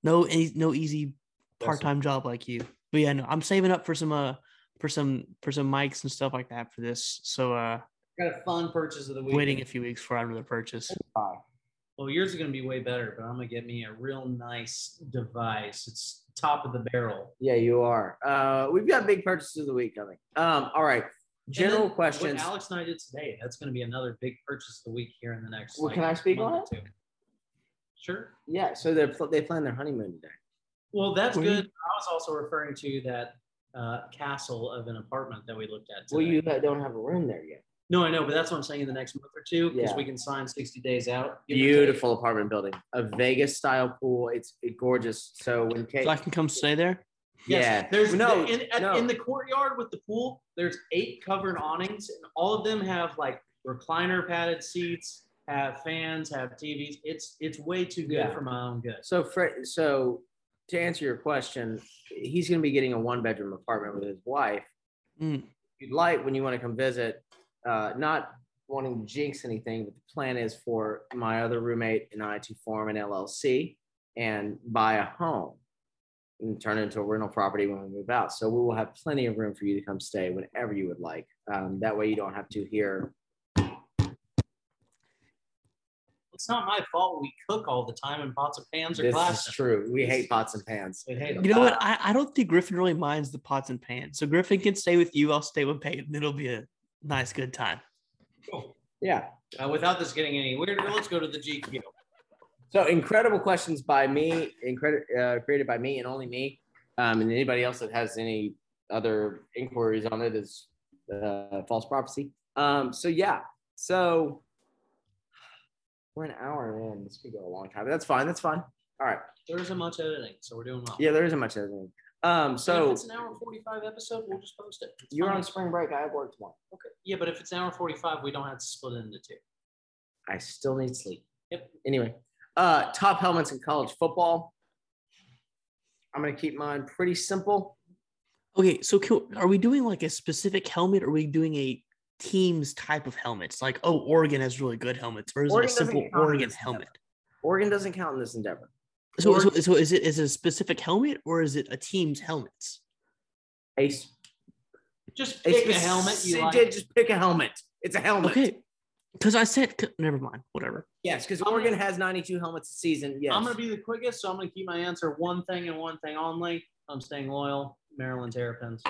no no easy part time job like you. But yeah, no, I'm saving up for some uh for some for some mics and stuff like that for this. So uh Got a fun purchase of the week. waiting a few weeks for another purchase. Well, yours is going to be way better, but I'm going to get me a real nice device. It's top of the barrel. Yeah, you are. Uh, we've got big purchases of the week coming. Um, all right. General then questions. What Alex and I did today, that's going to be another big purchase of the week here in the next. Well, can I speak on month or two. Sure. Yeah, so they're they plan their honeymoon today. Well, that's good. I was also referring to that uh, castle of an apartment that we looked at. Well, you don't have a room there yet. No, I know, but that's what I'm saying in the next month or two because Yeah. we can sign 60 days out. give or take. Beautiful apartment building, a Vegas style pool. It's gorgeous. So when Kate, So I can come stay there. Yes, yeah, There's no, in, at- no. in the courtyard with the pool. There's eight covered awnings, and all of them have like recliner padded seats, have fans, have TVs. It's it's way too good Yeah. for my own good. So, Fred, so to answer your question, he's going to be getting a one bedroom apartment with his wife. Mm. You'd like, when you want to come visit, uh, not wanting to jinx anything, but the plan is for my other roommate and I to form an LLC and buy a home and turn it into a rental property when we move out. So we will have plenty of room for you to come stay whenever you would like. Um, that way you don't have to hear It's not my fault. We cook all the time in pots and pans or this glasses. is true. We hate pots and pans. We hate 'em. You know what? I, I don't think Griffin really minds the pots and pans. So Griffin can stay with you. I'll stay with Peyton. It'll be a nice, good time. Cool. Yeah. Uh, without this getting any weirder, let's go to the GQ. So incredible questions by me, incredible uh, created by me and only me, um, and anybody else that has any other inquiries on it is uh, false prophecy. Um, so yeah, so we're an hour in. This could go a long time. But that's fine. That's fine. All right. There isn't much editing, so we're doing well. Yeah, there isn't much editing. Um, so if it's an hour and 45 episode, we'll just post it. It's you're fine. on spring break. I have work tomorrow. Okay. Yeah, but if it's an hour and 45, we don't have to split it into two. I still need sleep. Yep. Anyway, uh, top helmets in college football. I'm gonna keep mine pretty simple. Okay, so can, are we doing like a specific helmet? Or are we doing a team's type of helmets? Like, oh, Oregon has really good helmets, or is Oregon it a simple count Oregon this helmet? Oregon doesn't count in this endeavor. So, so, Oregon- so is it is it a specific helmet or is it a team's helmets? A, s- Just a pick a helmet you like. did just pick a helmet. It's a helmet. Okay, because I said never mind, whatever. Yes, because Oregon gonna- has 92 helmets a season. Yes. I'm going to be the quickest, so I'm going to keep my answer one thing and one thing only. I'm staying loyal. Maryland Terrapins.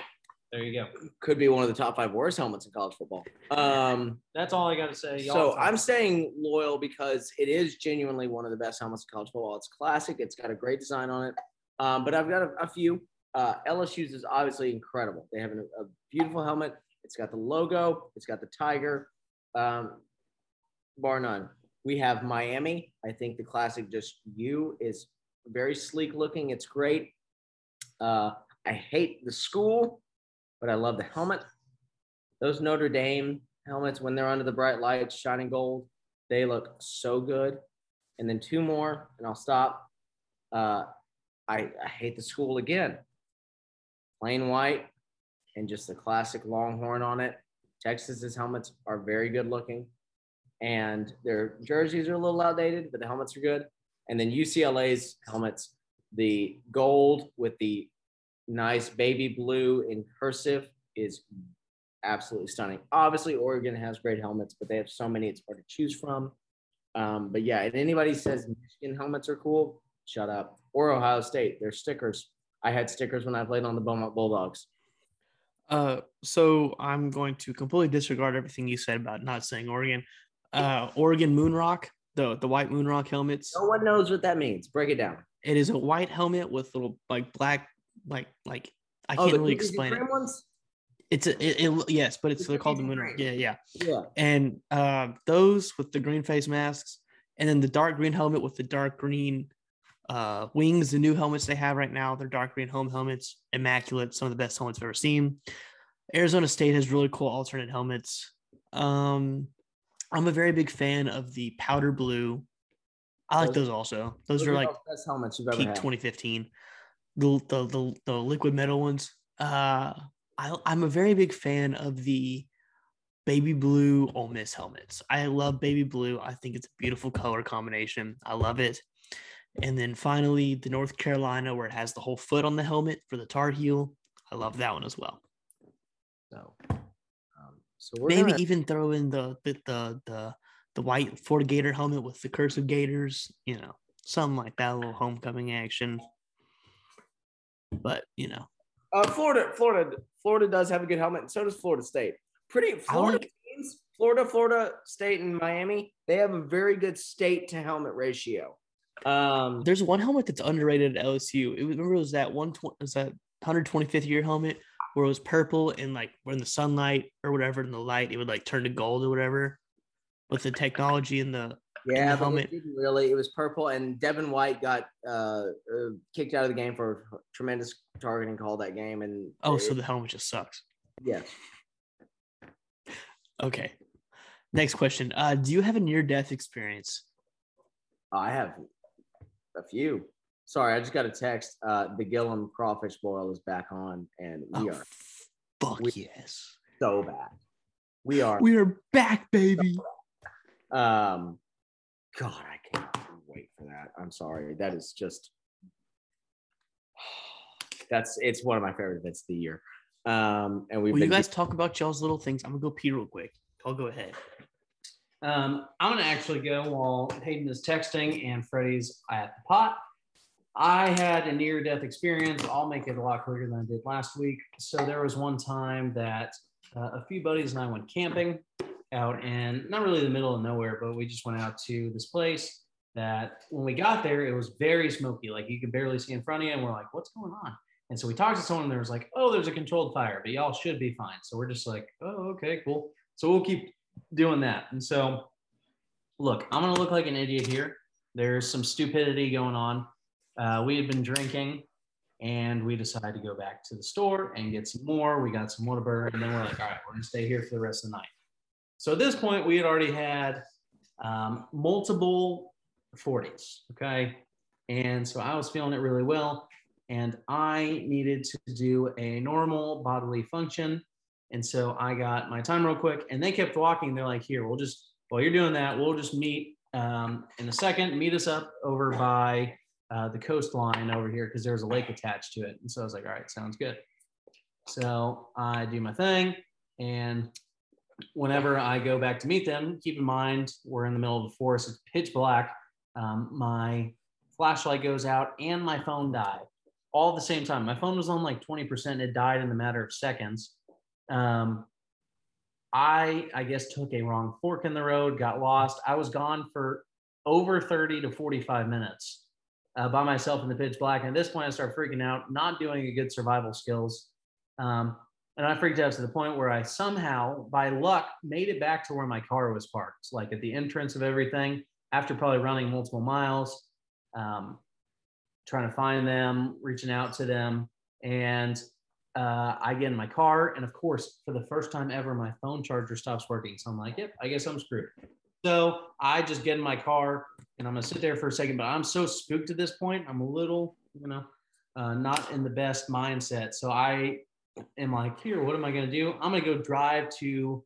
There you go. could be one of the top five worst helmets in college football. Um, That's all I got to say. Y'all so. I'm staying loyal because it is genuinely one of the best helmets in college football. It's classic. It's got a great design on it. Um, but I've got a, a few. Uh, LSU's is obviously incredible. They have a, a beautiful helmet. It's got the logo. It's got the tiger. Um, bar none. We have Miami. I think the classic just U is very sleek looking. It's great. Uh, I hate the school, but I love the helmet. Those Notre Dame helmets, when they're under the bright lights, shining gold, they look so good. And then two more, and I'll stop. Uh, I, I hate the school again. Plain white and just the classic longhorn on it. Texas's helmets are very good looking, and their jerseys are a little outdated, but the helmets are good. And then UCLA's helmets, the gold with the nice baby blue in cursive is absolutely stunning. Obviously, Oregon has great helmets, but they have so many it's hard to choose from. Um, but yeah, if anybody says Michigan helmets are cool, shut up. Or Ohio State, they're stickers. I had stickers when I played on the Beaumont Bulldogs. Uh, so I'm going to completely disregard everything you said about not saying Oregon. Uh, Oregon Moonrock, the the white Moonrock helmets. No one knows what that means. Break it down. It is a white helmet with little like black, like like I Oh, can't really explain it. ones? It's a it, it yes, but it's The they're called the and Yeah, yeah. Yeah. And uh, those with the green face masks, and then the dark green helmet with the dark green uh, wings. The new helmets they have right now, they're dark green home helmets, immaculate. Some of the best helmets I've ever seen. Arizona State has really cool alternate helmets. Um, I'm a very big fan of the powder blue. I like Those- those also. Those are like best helmets you've ever peak had. 2015 the, the the the liquid metal ones. Uh I, i'm a very big fan of the baby blue Ole Miss helmets. I love baby blue. I think it's a beautiful color combination. I love it. And then finally the north carolina where it has the whole foot on the helmet for the tar heel. I love that one as well. So, um, so we're maybe gonna- even throw in the the the the, the white Florida Gator helmet with the cursive Gators, you know, something like that, a little homecoming action. But you know, Uh, Florida, Florida, Florida does have a good helmet, and so does Florida State. Pretty Florida like- teams, Florida, Florida State, and Miami, they have a very good state to helmet ratio. Um, there's one helmet that's underrated at LSU. It was, remember it was that one twenty was that 125th year helmet where it was purple and like when the sunlight or whatever in the light it would like turn to gold or whatever with the technology in the Yeah, the but helmet. it didn't really. It was purple, and Devin White got uh, uh, kicked out of the game for a tremendous targeting call that game. And oh so the helmet just sucks Yeah. okay next question uh do you have a near death experience I have a few. Sorry, I just got a text. Uh, the Gillum crawfish boil is back on, and we oh are fuck we- yes so bad. We are. we are back baby Um, God, I can't wait for that. I'm sorry. That is just. That's it's one of my favorite events of the year. Um, and we've will you been guys talk about y'all's little things i'm gonna go pee real quick i'll go ahead Um, I'm gonna actually go while Hayden is texting and Freddie's at the pot. I had a near-death experience. I'll make it a lot quicker than I did last week. So there was one time that uh, a few buddies and I went camping out in not really the middle of nowhere, but we just went out to this place that when we got there, it was very smoky. Like you could barely see in front of you, and we're like, "What's going on?" And so we talked to someone, and there was like, "Oh, there's a controlled fire, but y'all should be fine." So we're just like, "Oh, okay, cool." So we'll keep doing that. And so, look, I'm going to look like an idiot here. There's some stupidity going on. Uh, we had been drinking and we decided to go back to the store and get some more. We got some Whataburger and then we're like, all right, we're going to stay here for the rest of the night. So at this point, we had already had um, multiple 40s. Okay. And so I was feeling it really well. And I needed to do a normal bodily function and so I got my time real quick, and they kept walking. They're like, "Here, we'll just while you're doing that, we'll just meet um, in a second. Meet us up over by uh, the coastline over here because there's a lake attached to it." And so I was like, "All right, sounds good." So I do my thing, and whenever I go back to meet them, keep in mind we're in the middle of the forest. It's pitch black. Um, my flashlight goes out, and my phone died all at the same time. My phone was on like 20%. It died in the matter of seconds um, I I guess took a wrong fork in the road, got lost. I was gone for over 30 to 45 minutes uh, by myself in the pitch black. And at this point, I started freaking out, not doing a good survival skills. Um, and I freaked out to the point where I somehow, by luck, made it back to where my car was parked, like at the entrance of everything, after probably running multiple miles, um, trying to find them, reaching out to them. And uh, I get in my car, and of course, for the first time ever, my phone charger stops working. So I'm like, yep, I guess I'm screwed. So I just get in my car, and I'm gonna sit there for a second. But I'm so spooked at this point. I'm a little, you know, uh, not in the best mindset. So I am like, here, what am I gonna do? I'm gonna go drive to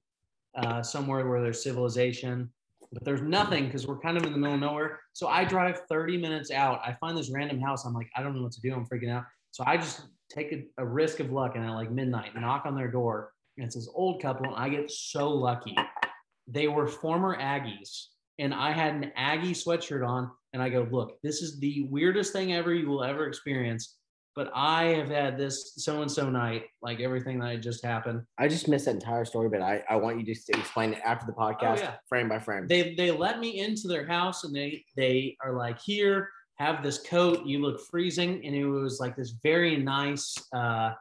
uh, somewhere where there's civilization. But there's nothing because we're kind of in the middle of nowhere. So I drive 30 minutes out. I find this random house. I'm like, I don't know what to do. I'm freaking out. So I just take a, a risk of luck and at like midnight knock on their door and it's this old couple and i get so lucky they were former aggies and i had an aggie sweatshirt on and i go look this is the weirdest thing ever you will ever experience but i have had this so and so night like everything that had just happened. I just missed that entire story, but I, I want you just to explain it after the podcast, yeah. frame by frame. they they let me into their house and they they are like here have this coat. You look freezing. And it was like this very nice uh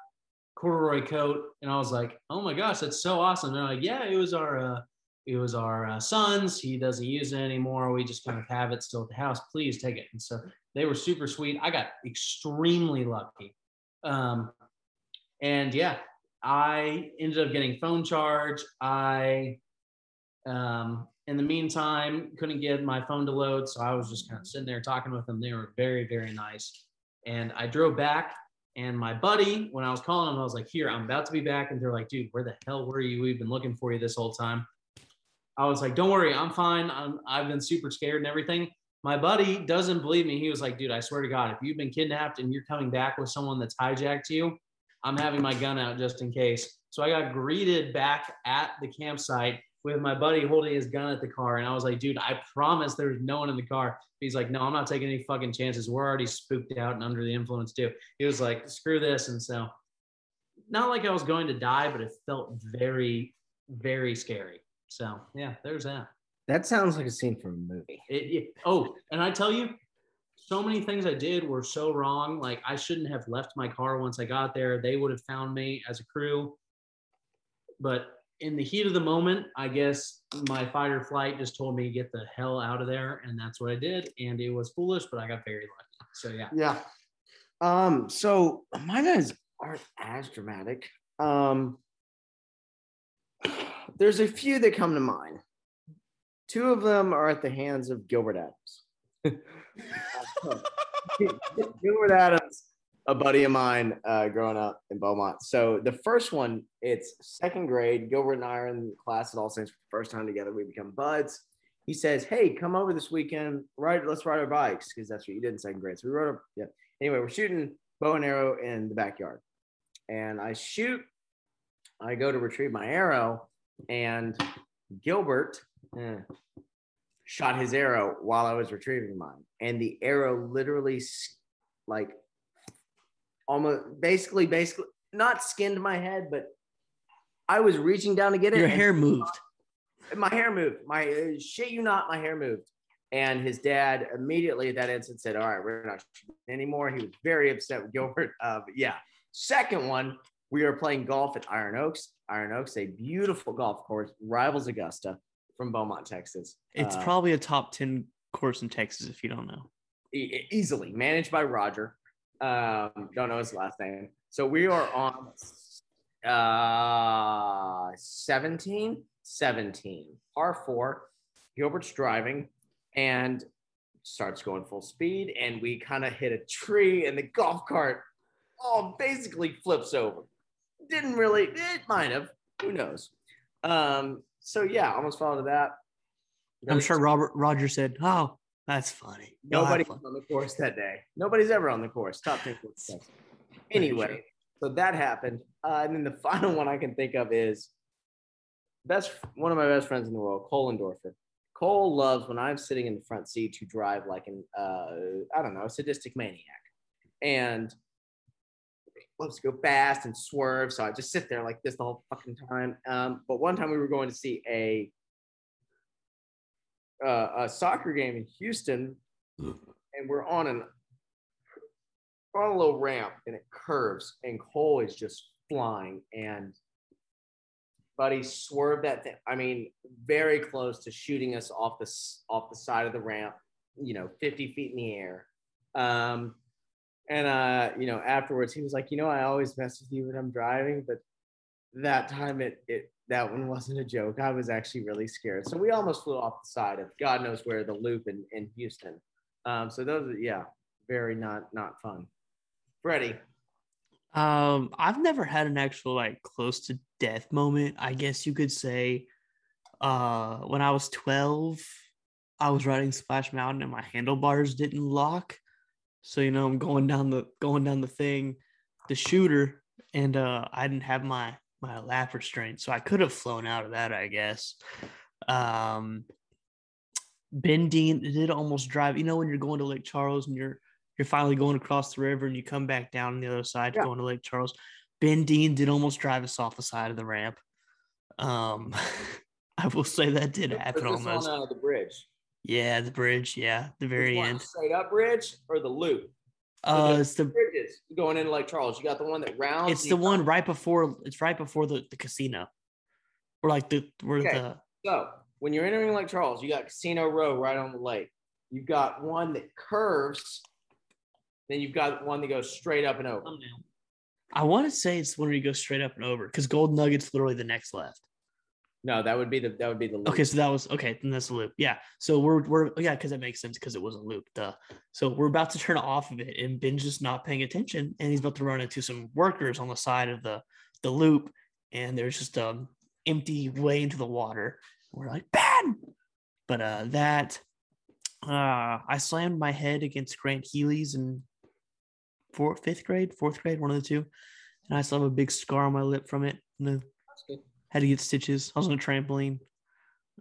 corduroy coat. And i was like oh my gosh that's so awesome. And they're like yeah it was our uh it was our uh, son's. He doesn't use it anymore. We just kind of have it still at the house. Please take it. And so they were super sweet i got extremely lucky um and yeah i ended up getting phone charge i um, in the meantime, couldn't get my phone to load, so I was just kind of sitting there talking with them. They were very, very nice. And I drove back, and my buddy, when I was calling him, I was like, "Here, I'm about to be back." And they're like, "Dude, where the hell were you? We've been looking for you this whole time." I was like, "Don't worry, I'm fine. I'm, I've been super scared and everything." My buddy doesn't believe me. He was like, "Dude, I swear to God, if you've been kidnapped and you're coming back with someone that's hijacked you, I'm having my gun out just in case." So I got greeted back at the campsite with my buddy holding his gun at the car. And I was like, dude, I promise there's no one in the car. He's like, no, I'm not taking any fucking chances. We're already spooked out and under the influence too. He was like, screw this. And so, not like I was going to die, but it felt very, very scary. So, yeah, there's that. That sounds like a scene from a movie. It, it- oh, and I tell you, so many things I did were so wrong. Like I shouldn't have left my car once I got there. They would have found me as a crew. But in the heat of the moment, I guess my fight or flight just told me get the hell out of there, and that's what I did. And it was foolish, but I got very lucky. So yeah. Yeah. Um, so mine is aren't as dramatic. Um there's a few that come to mind. Two of them are at the hands of Gilbert Adams. Gilbert Adams, a buddy of mine uh, growing up in Beaumont. So the first one, it's second grade. Gilbert and I are in class at All Saints for the first time together. We become buds. He says, "Hey, come over this weekend. Ride. Let's ride our bikes because that's what you did in second grade." So we rode. Up, yeah. Anyway, we're shooting bow and arrow in the backyard, and I shoot. I go to retrieve my arrow, and Gilbert eh, shot his arrow while I was retrieving mine, and the arrow literally like almost basically basically not skinned my head, but I was reaching down to get it. Your hair moved. my hair moved. My uh, shit you not, my hair moved. And his dad immediately at that instant said, "All right, we're not anymore." He was very upset with Gilbert. Uh, but yeah, second one, we are playing golf at Iron Oaks. Iron Oaks, a beautiful golf course, rivals Augusta from Beaumont, Texas. It's Uh, probably a top 10 course in Texas if you don't know. e- easily managed by Roger. Um, don't know his last name. So we are on uh 17, 17, par four. Gilbert's driving and starts going full speed, and we kind of hit a tree, and the golf cart all basically flips over. Didn't really, it might have, who knows? Um, so yeah, almost fell into that. I'm sure Robert Roger said, "Oh, that's funny." Nobody fun." was on the course that day. Nobody's ever on the course. Top 10 course. Anyway, so that happened. Uh, and then the final one I can think of is best one of my best friends in the world, Cole Endorfer. Cole loves when I'm sitting in the front seat to drive like an uh, I don't know, a sadistic maniac. And loves to go fast and swerve. So I just sit there like this the whole fucking time. Um, but one time we were going to see a uh, a soccer game in Houston, and we're on an on a little ramp, and it curves, and Cole is just flying, and buddy swerved that thing. I mean, very close to shooting us off the off the side of the ramp, you know, 50 feet in the air. Um, and uh, you know, afterwards he was like, you know, I always mess with you when I'm driving, but that time it it that one wasn't a joke. I was actually really scared. So we almost flew off the side of God knows where the loop in, in Houston. Um, so those are yeah, very not not fun. Freddie. Um, I've never had an actual like close to death moment. I guess you could say, uh, when I was 12, I was riding Splash Mountain and my handlebars didn't lock. So you know, I'm going down the going down the thing, the shooter, and uh, I didn't have my my lap restraint, so I could have flown out of that, I guess. Um, Ben Dean did almost drive. You know, when you're going to Lake Charles and you're you're finally going across the river and you come back down on the other side Yeah. going to Lake Charles. Ben Dean did almost drive us off the side of the ramp. Um, I will say that did happen almost. on uh, the bridge. Yeah, the bridge. Yeah, the very end. Straight up bridge or the loop? Uh, it's the Bridges going into Lake Charles. You got the one that rounds. it's the one right before. It's right before the, the casino. Or like the where Okay. the So when you're entering Lake Charles, you got Casino Row right on the lake. You've got one that curves. Then you've got one that goes straight up and over. I want to say it's when you go straight up and over because Gold Nugget's literally the next left. No, that would be the that would be the loop. Okay, so that was okay. Then that's a loop. Yeah. So we're we're yeah, because that makes sense because it was a loop. Duh. So we're about to turn off of it, and Ben's just not paying attention, and he's about to run into some workers on the side of the the loop, and there's just um empty way into the water. We're like Ben, but uh that uh I slammed my head against Grant Healy's in fourth, fifth grade, fourth grade, one of the two, and I still have a big scar on my lip from it. And That's good. Had to get stitches. I was on a trampoline.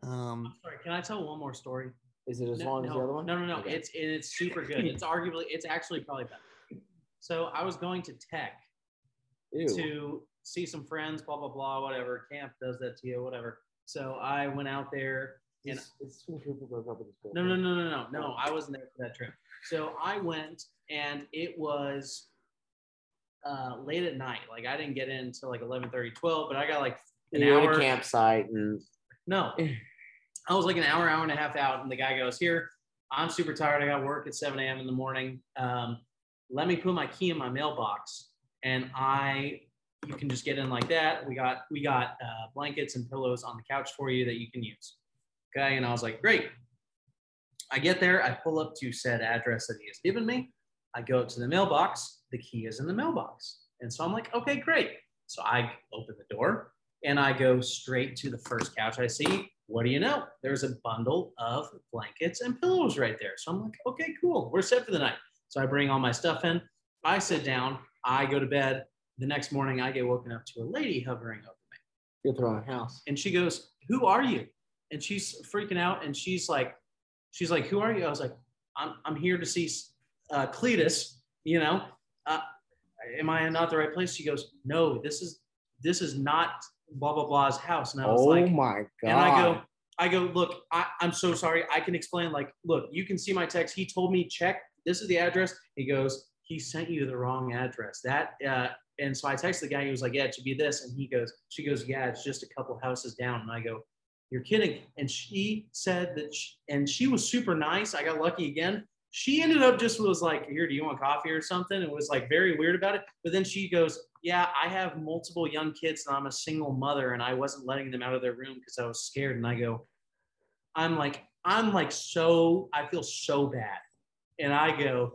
Um, sorry. Can I tell one more story? Is it as no, long as the other one? No, no, no. Okay. It's and it's super good. It's arguably it's actually probably better. So I was going to tech Ew. to see some friends, blah blah blah, whatever. Camp does that to you, whatever. So I went out there And- It's, it's when Cooper broke up with his No, no, no, no, no, no. I wasn't there for that trip. So I went, and it was uh, late at night. Like I didn't get in until like 11, 30, 12, but I got like an at hour. a campsite and No, I was like an hour, hour and a half out, and the guy goes, "Here, I'm super tired. I got work at 7 a.m. in the morning. Um, let me put my key in my mailbox, and I, you can just get in like that. We got we got uh, blankets and pillows on the couch for you that you can use. Okay, and I was like, great. I get there, I pull up to said address that he has given me. I go up to the mailbox. The key is in the mailbox, and so I'm like, okay, great. So I open the door and I go straight to the first couch I see. What do you know? There's a bundle of blankets and pillows right there. So I'm like, okay, cool. We're set for the night. So I bring all my stuff in. I sit down. I go to bed. The next morning, I get woken up to a lady hovering over me. you're throwing a house. And she goes, Who are you? And she's freaking out. And she's like, She's like, Who are you? I was like, I'm, I'm here to see uh, Cletus. You know, uh, am I not the right place? She goes, No, this is this is not blah blah blah's house. And I was Oh like, "Oh my god. and I go, I go, look, I, I'm so sorry. I can explain. Like, look, you can see my text. He told me check. This is the address. He goes, he sent you the wrong address. That, uh, and so I texted the guy. He was like, yeah, it should be this. And he goes, she goes, yeah, it's just a couple houses down. And I go, you're kidding. And she said that, she, and she was super nice. I got lucky again. She ended up just was like, here, do you want coffee or something? And was like very weird about it. But then she goes, yeah, I have multiple young kids and I'm a single mother and I wasn't letting them out of their room because I was scared. And I go, I'm like, I'm like so, I feel so bad. And I go,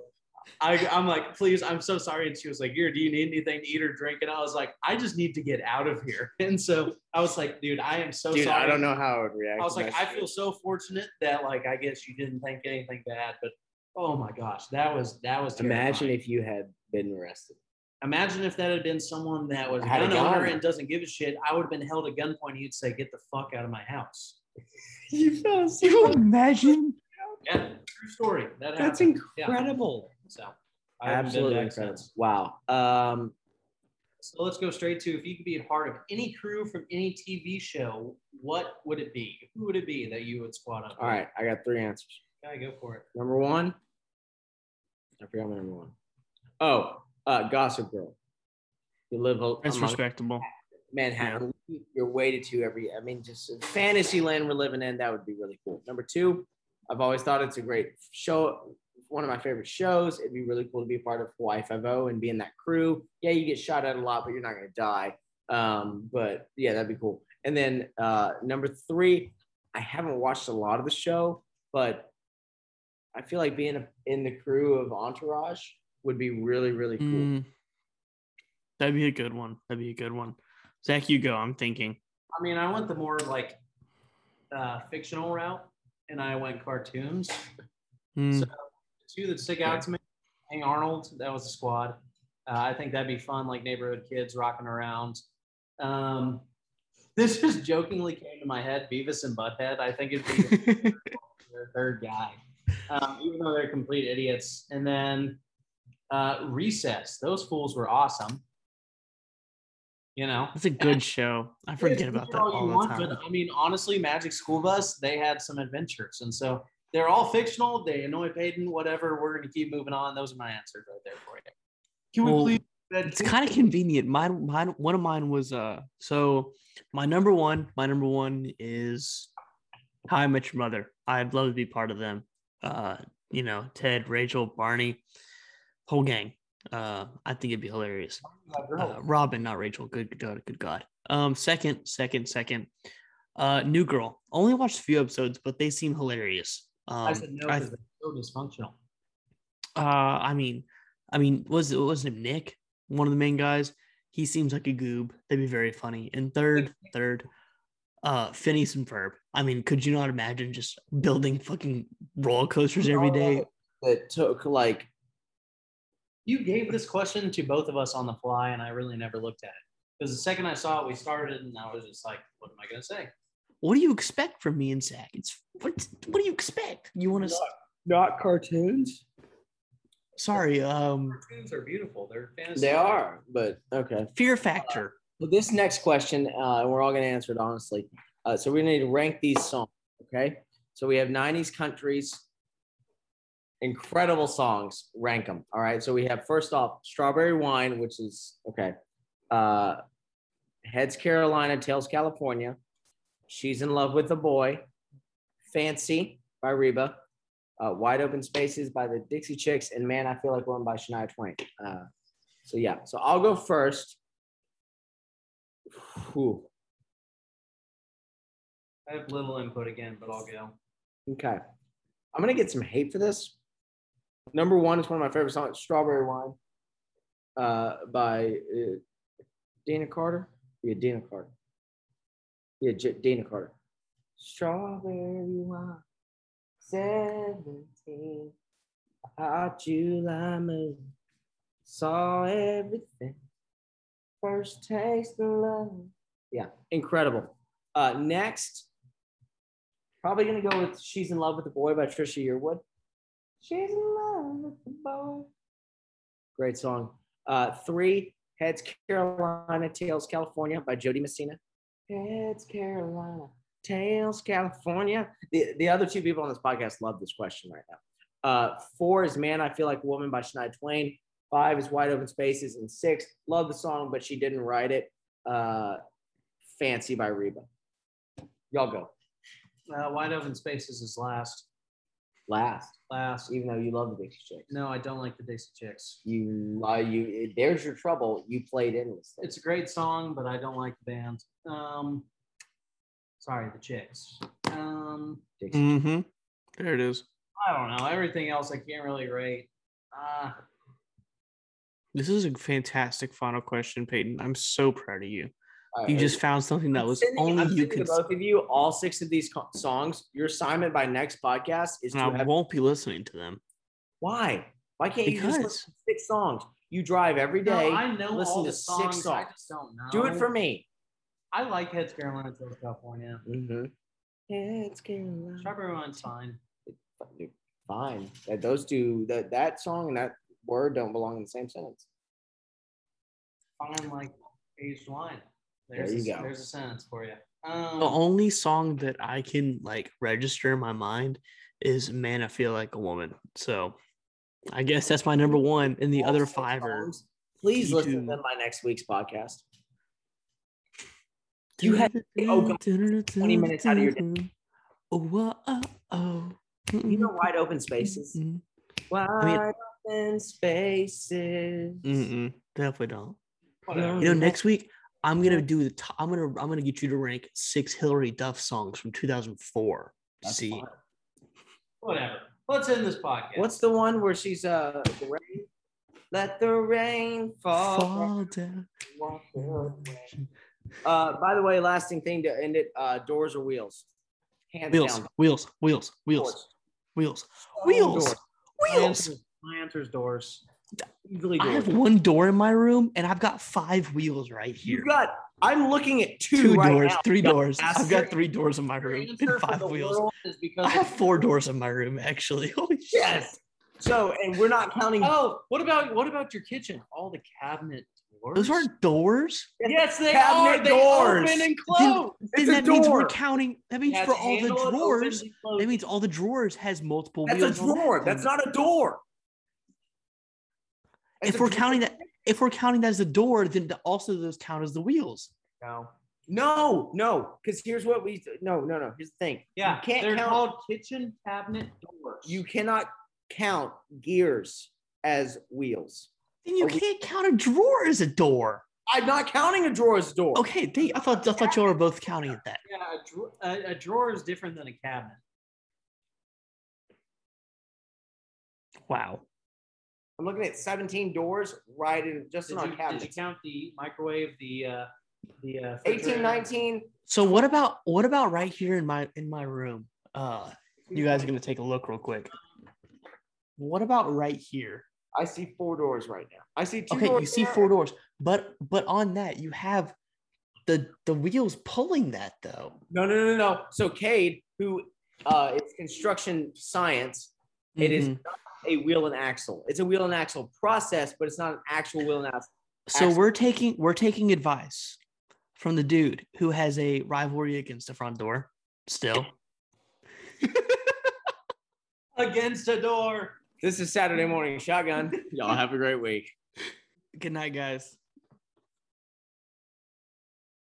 I, I'm like, please, I'm so sorry. And she was like, here, do you need anything to eat or drink? And I was like, I just need to get out of here. And so I was like, dude, I am so Dude, sorry. I don't know how I would react. I was like, I feel so fortunate that like I guess you didn't think anything bad, but oh my gosh, that was that was Imagine if you had been arrested. Imagine if that had been someone that was Had a gun owner gun. and doesn't give a shit. I would have been held at gunpoint. You'd say, "Get the fuck out of my house." You felt Can you imagine? Yeah, true story. That That's happened. Yeah. incredible. So I haven't been Absolutely back incredible. since. Wow. Um, So let's go straight to if you could be a part of any crew from any TV show, what would it be? Who would it be that you would squad up? all right, I got three answers. Okay, go for it. Number one, I forgot my number one. Oh, uh, Gossip Girl. You live That's respectable. Manhattan. You're weighted to every. I mean, just fantasy land we're living in. That would be really cool. Number two, I've always thought it's a great show. One of my favorite shows. It'd be really cool to be a part of Hawaii Five O and be in that crew. Yeah, you get shot at a lot, but you're not gonna die. Um, but yeah, that'd be cool. And then uh, number three, I haven't watched a lot of the show, but I feel like being a, in the crew of Entourage would be really, really cool. Mm, that'd be a good one. That'd be a good one. Zach, you go. I'm thinking. I mean, I went the more like uh, fictional route, and I went cartoons. Mm, So two that stick out to me, Hey Arnold, that was the squad. Uh, I think that'd be fun, like neighborhood kids rocking around. Um, this just jokingly came to my head, Beavis and Butthead. I think it'd be the third guy, um, even though they're complete idiots. And then uh, Recess, those fools were awesome. You know, it's a good show. I forget about that all you all the want, time. But I mean, honestly, Magic School Bus, they had some adventures. And so they're all fictional. They annoy Peyton, whatever. We're going to keep moving on. Those are my answers right there for you. Can Well, we please? it's kind of convenient. Mine, mine, one of mine was uh. So my number one, my number one is How I Met Your Mother. I'd love to be part of them. Uh, you know, Ted, Rachel, Barney, whole gang. Uh, I think it'd be hilarious. Uh, Robin, not Rachel. Good, God, good God. Um, second, second, second. Uh, New Girl. Only watched a few episodes, but they seem hilarious. Um, I said no I, so dysfunctional. uh, I mean, I mean, was it was it Nick, one of the main guys? He seems like a goob. They'd be very funny. And third, third, uh, Phineas and Ferb. I mean, could you not imagine just building fucking roller coasters every day? That took like You gave this question to both of us on the fly, and I really never looked at it. Because the second I saw it, we started, and I was just like, what am I going to say? What do you expect from me and Zach? It's what? What do you expect? You want to? not cartoons. Sorry. Um, Cartoons are beautiful. They're fantasy. They are, but okay. Fear Factor. Well, this next question, uh, and we're all going to answer it honestly. Uh, so we need to rank these songs. Okay. So we have 90s countries. Incredible songs. Rank them. All right. So we have first off Strawberry Wine, which is okay. Uh Heads Carolina, Tails California. She's in love with a boy. Fancy by Reba. Uh, Wide Open Spaces by the Dixie Chicks, and Man, I Feel Like One by Shania Twain. Uh, so yeah, so I'll go first. Whew. I have little input again, but I'll go. Okay. I'm gonna get some hate for this. Number one is one of my favorite songs, "Strawberry Wine," uh, by uh, Deana Carter. Yeah, Deana Carter. Yeah, J- Deana Carter. Strawberry wine, seventeen. Hot July moon, saw everything. First taste of love. Yeah, incredible. Uh, next, Probably gonna go with "She's in Love with the Boy" by Trisha Yearwood. She's in love with the boy. Great song. Uh, three Heads Carolina, Tails California by Jo Dee Messina. Heads Carolina, Tails California. The the other two people on this podcast love this question right now. Uh, four is Man, I Feel Like a Woman by Shania Twain. Five is Wide Open Spaces, and six, love the song, but she didn't write it. Uh, Fancy by Reba. Y'all go Uh, wide open spaces is last. Last. Last. even though you love the Dixie Chicks. No, I don't like the Dixie Chicks. You, uh, you. There's your trouble. You played endlessly. It's a great song, but I don't like the band. Um, sorry, the Chicks. Um, Dixie. Mm-hmm. There it is. I don't know. Everything else I can't really rate. Uh, This is a fantastic final question, Peyton. I'm so proud of you. All You right, just found something that was sending- only I'm you could. both of you all six of these co- songs. Your assignment by next podcast is to And I have won't be listening to them. why? Why can't you just Because- listen to six songs? You drive every day. no. I know listen all to the six songs. I just don't know. Do it for me. I like Heads Carolina, Tails California. Mm-hmm. It's Carolina. Strawberry Wine's fine. Fine. That those two that that song and that word don't belong in the same sentence. Fine like aged wine. There There's you a, go. There's a sentence for you. The Um, only song that I can like register in my mind is "Man, I Feel Like a Woman." So I guess that's my number one, and the other six five are. Please listen to P2. them by next week's podcast. You had- oh, God, 20 minutes out of your day. Oh, oh, oh. You know, wide open spaces. Mm-mm. Wide open spaces. Mm-mm. Definitely don't. whatever. You know, next week I'm gonna do the. Top, I'm gonna. I'm gonna get you to rank six Hilary Duff songs from 2004. That's See, fine. Whatever. Let's end this podcast. What's the one where she's uh the rain? Let the rain fall. fall down. Won't feel the rain. Uh, by the way, lasting thing to end it: uh, doors or wheels? Hands Wheels, down. wheels, wheels, wheels, Doors. wheels, Oh, wheels, doors. My wheels. answer's- My answer's doors. Easily I have one door in my room, and I've got five wheels right here. You got. I'm looking at two, Two right doors, now. three doors. I've got three doors in my room and five wheels. I have four doors in my room, actually. Holy shit. Yes. So, and we're not counting. Oh, what about what about your kitchen? All the cabinet doors. Those aren't doors. Yes, they Cabinet are. They doors. open and close. Then a that means we're counting. That means for all the drawers, opens and closes. that means all the drawers has multiple That's a wheels. on drawer. That's not a door. That's If we're drawer. counting that, if we're counting that as a door, then also those count as the wheels. No. No, no, because here's what we no, no, no. Here's the thing. Yeah, you can't they're count. called kitchen cabinet doors. You cannot count gears as wheels. Then you Are we- can't count a drawer as a door. I'm not counting a drawer as a door. Okay, they, I thought I thought y'all were both counting at that. yeah, a, dra- a, a drawer is different than a cabinet. Wow. I'm looking at 17 doors right in just Did on you, did you cabinets. count the microwave, the uh, the uh, 18, 19. So what about what about right here in my in my room? Uh, you guys are gonna take a look real quick. What about right here? I see four doors right now. I see two Okay, doors you see there. four doors, but but on that you have the the wheels pulling that though. No, no, no, no. So Cade, who uh it's construction science, it is Mhm. not a wheel and axle. It's a wheel and axle process, but it's not an actual wheel and axle. So we're taking we're taking advice from the dude who has a rivalry against the front door. Still, Against a door. This is Saturday morning shotgun. Y'all have a great week. Good night, guys.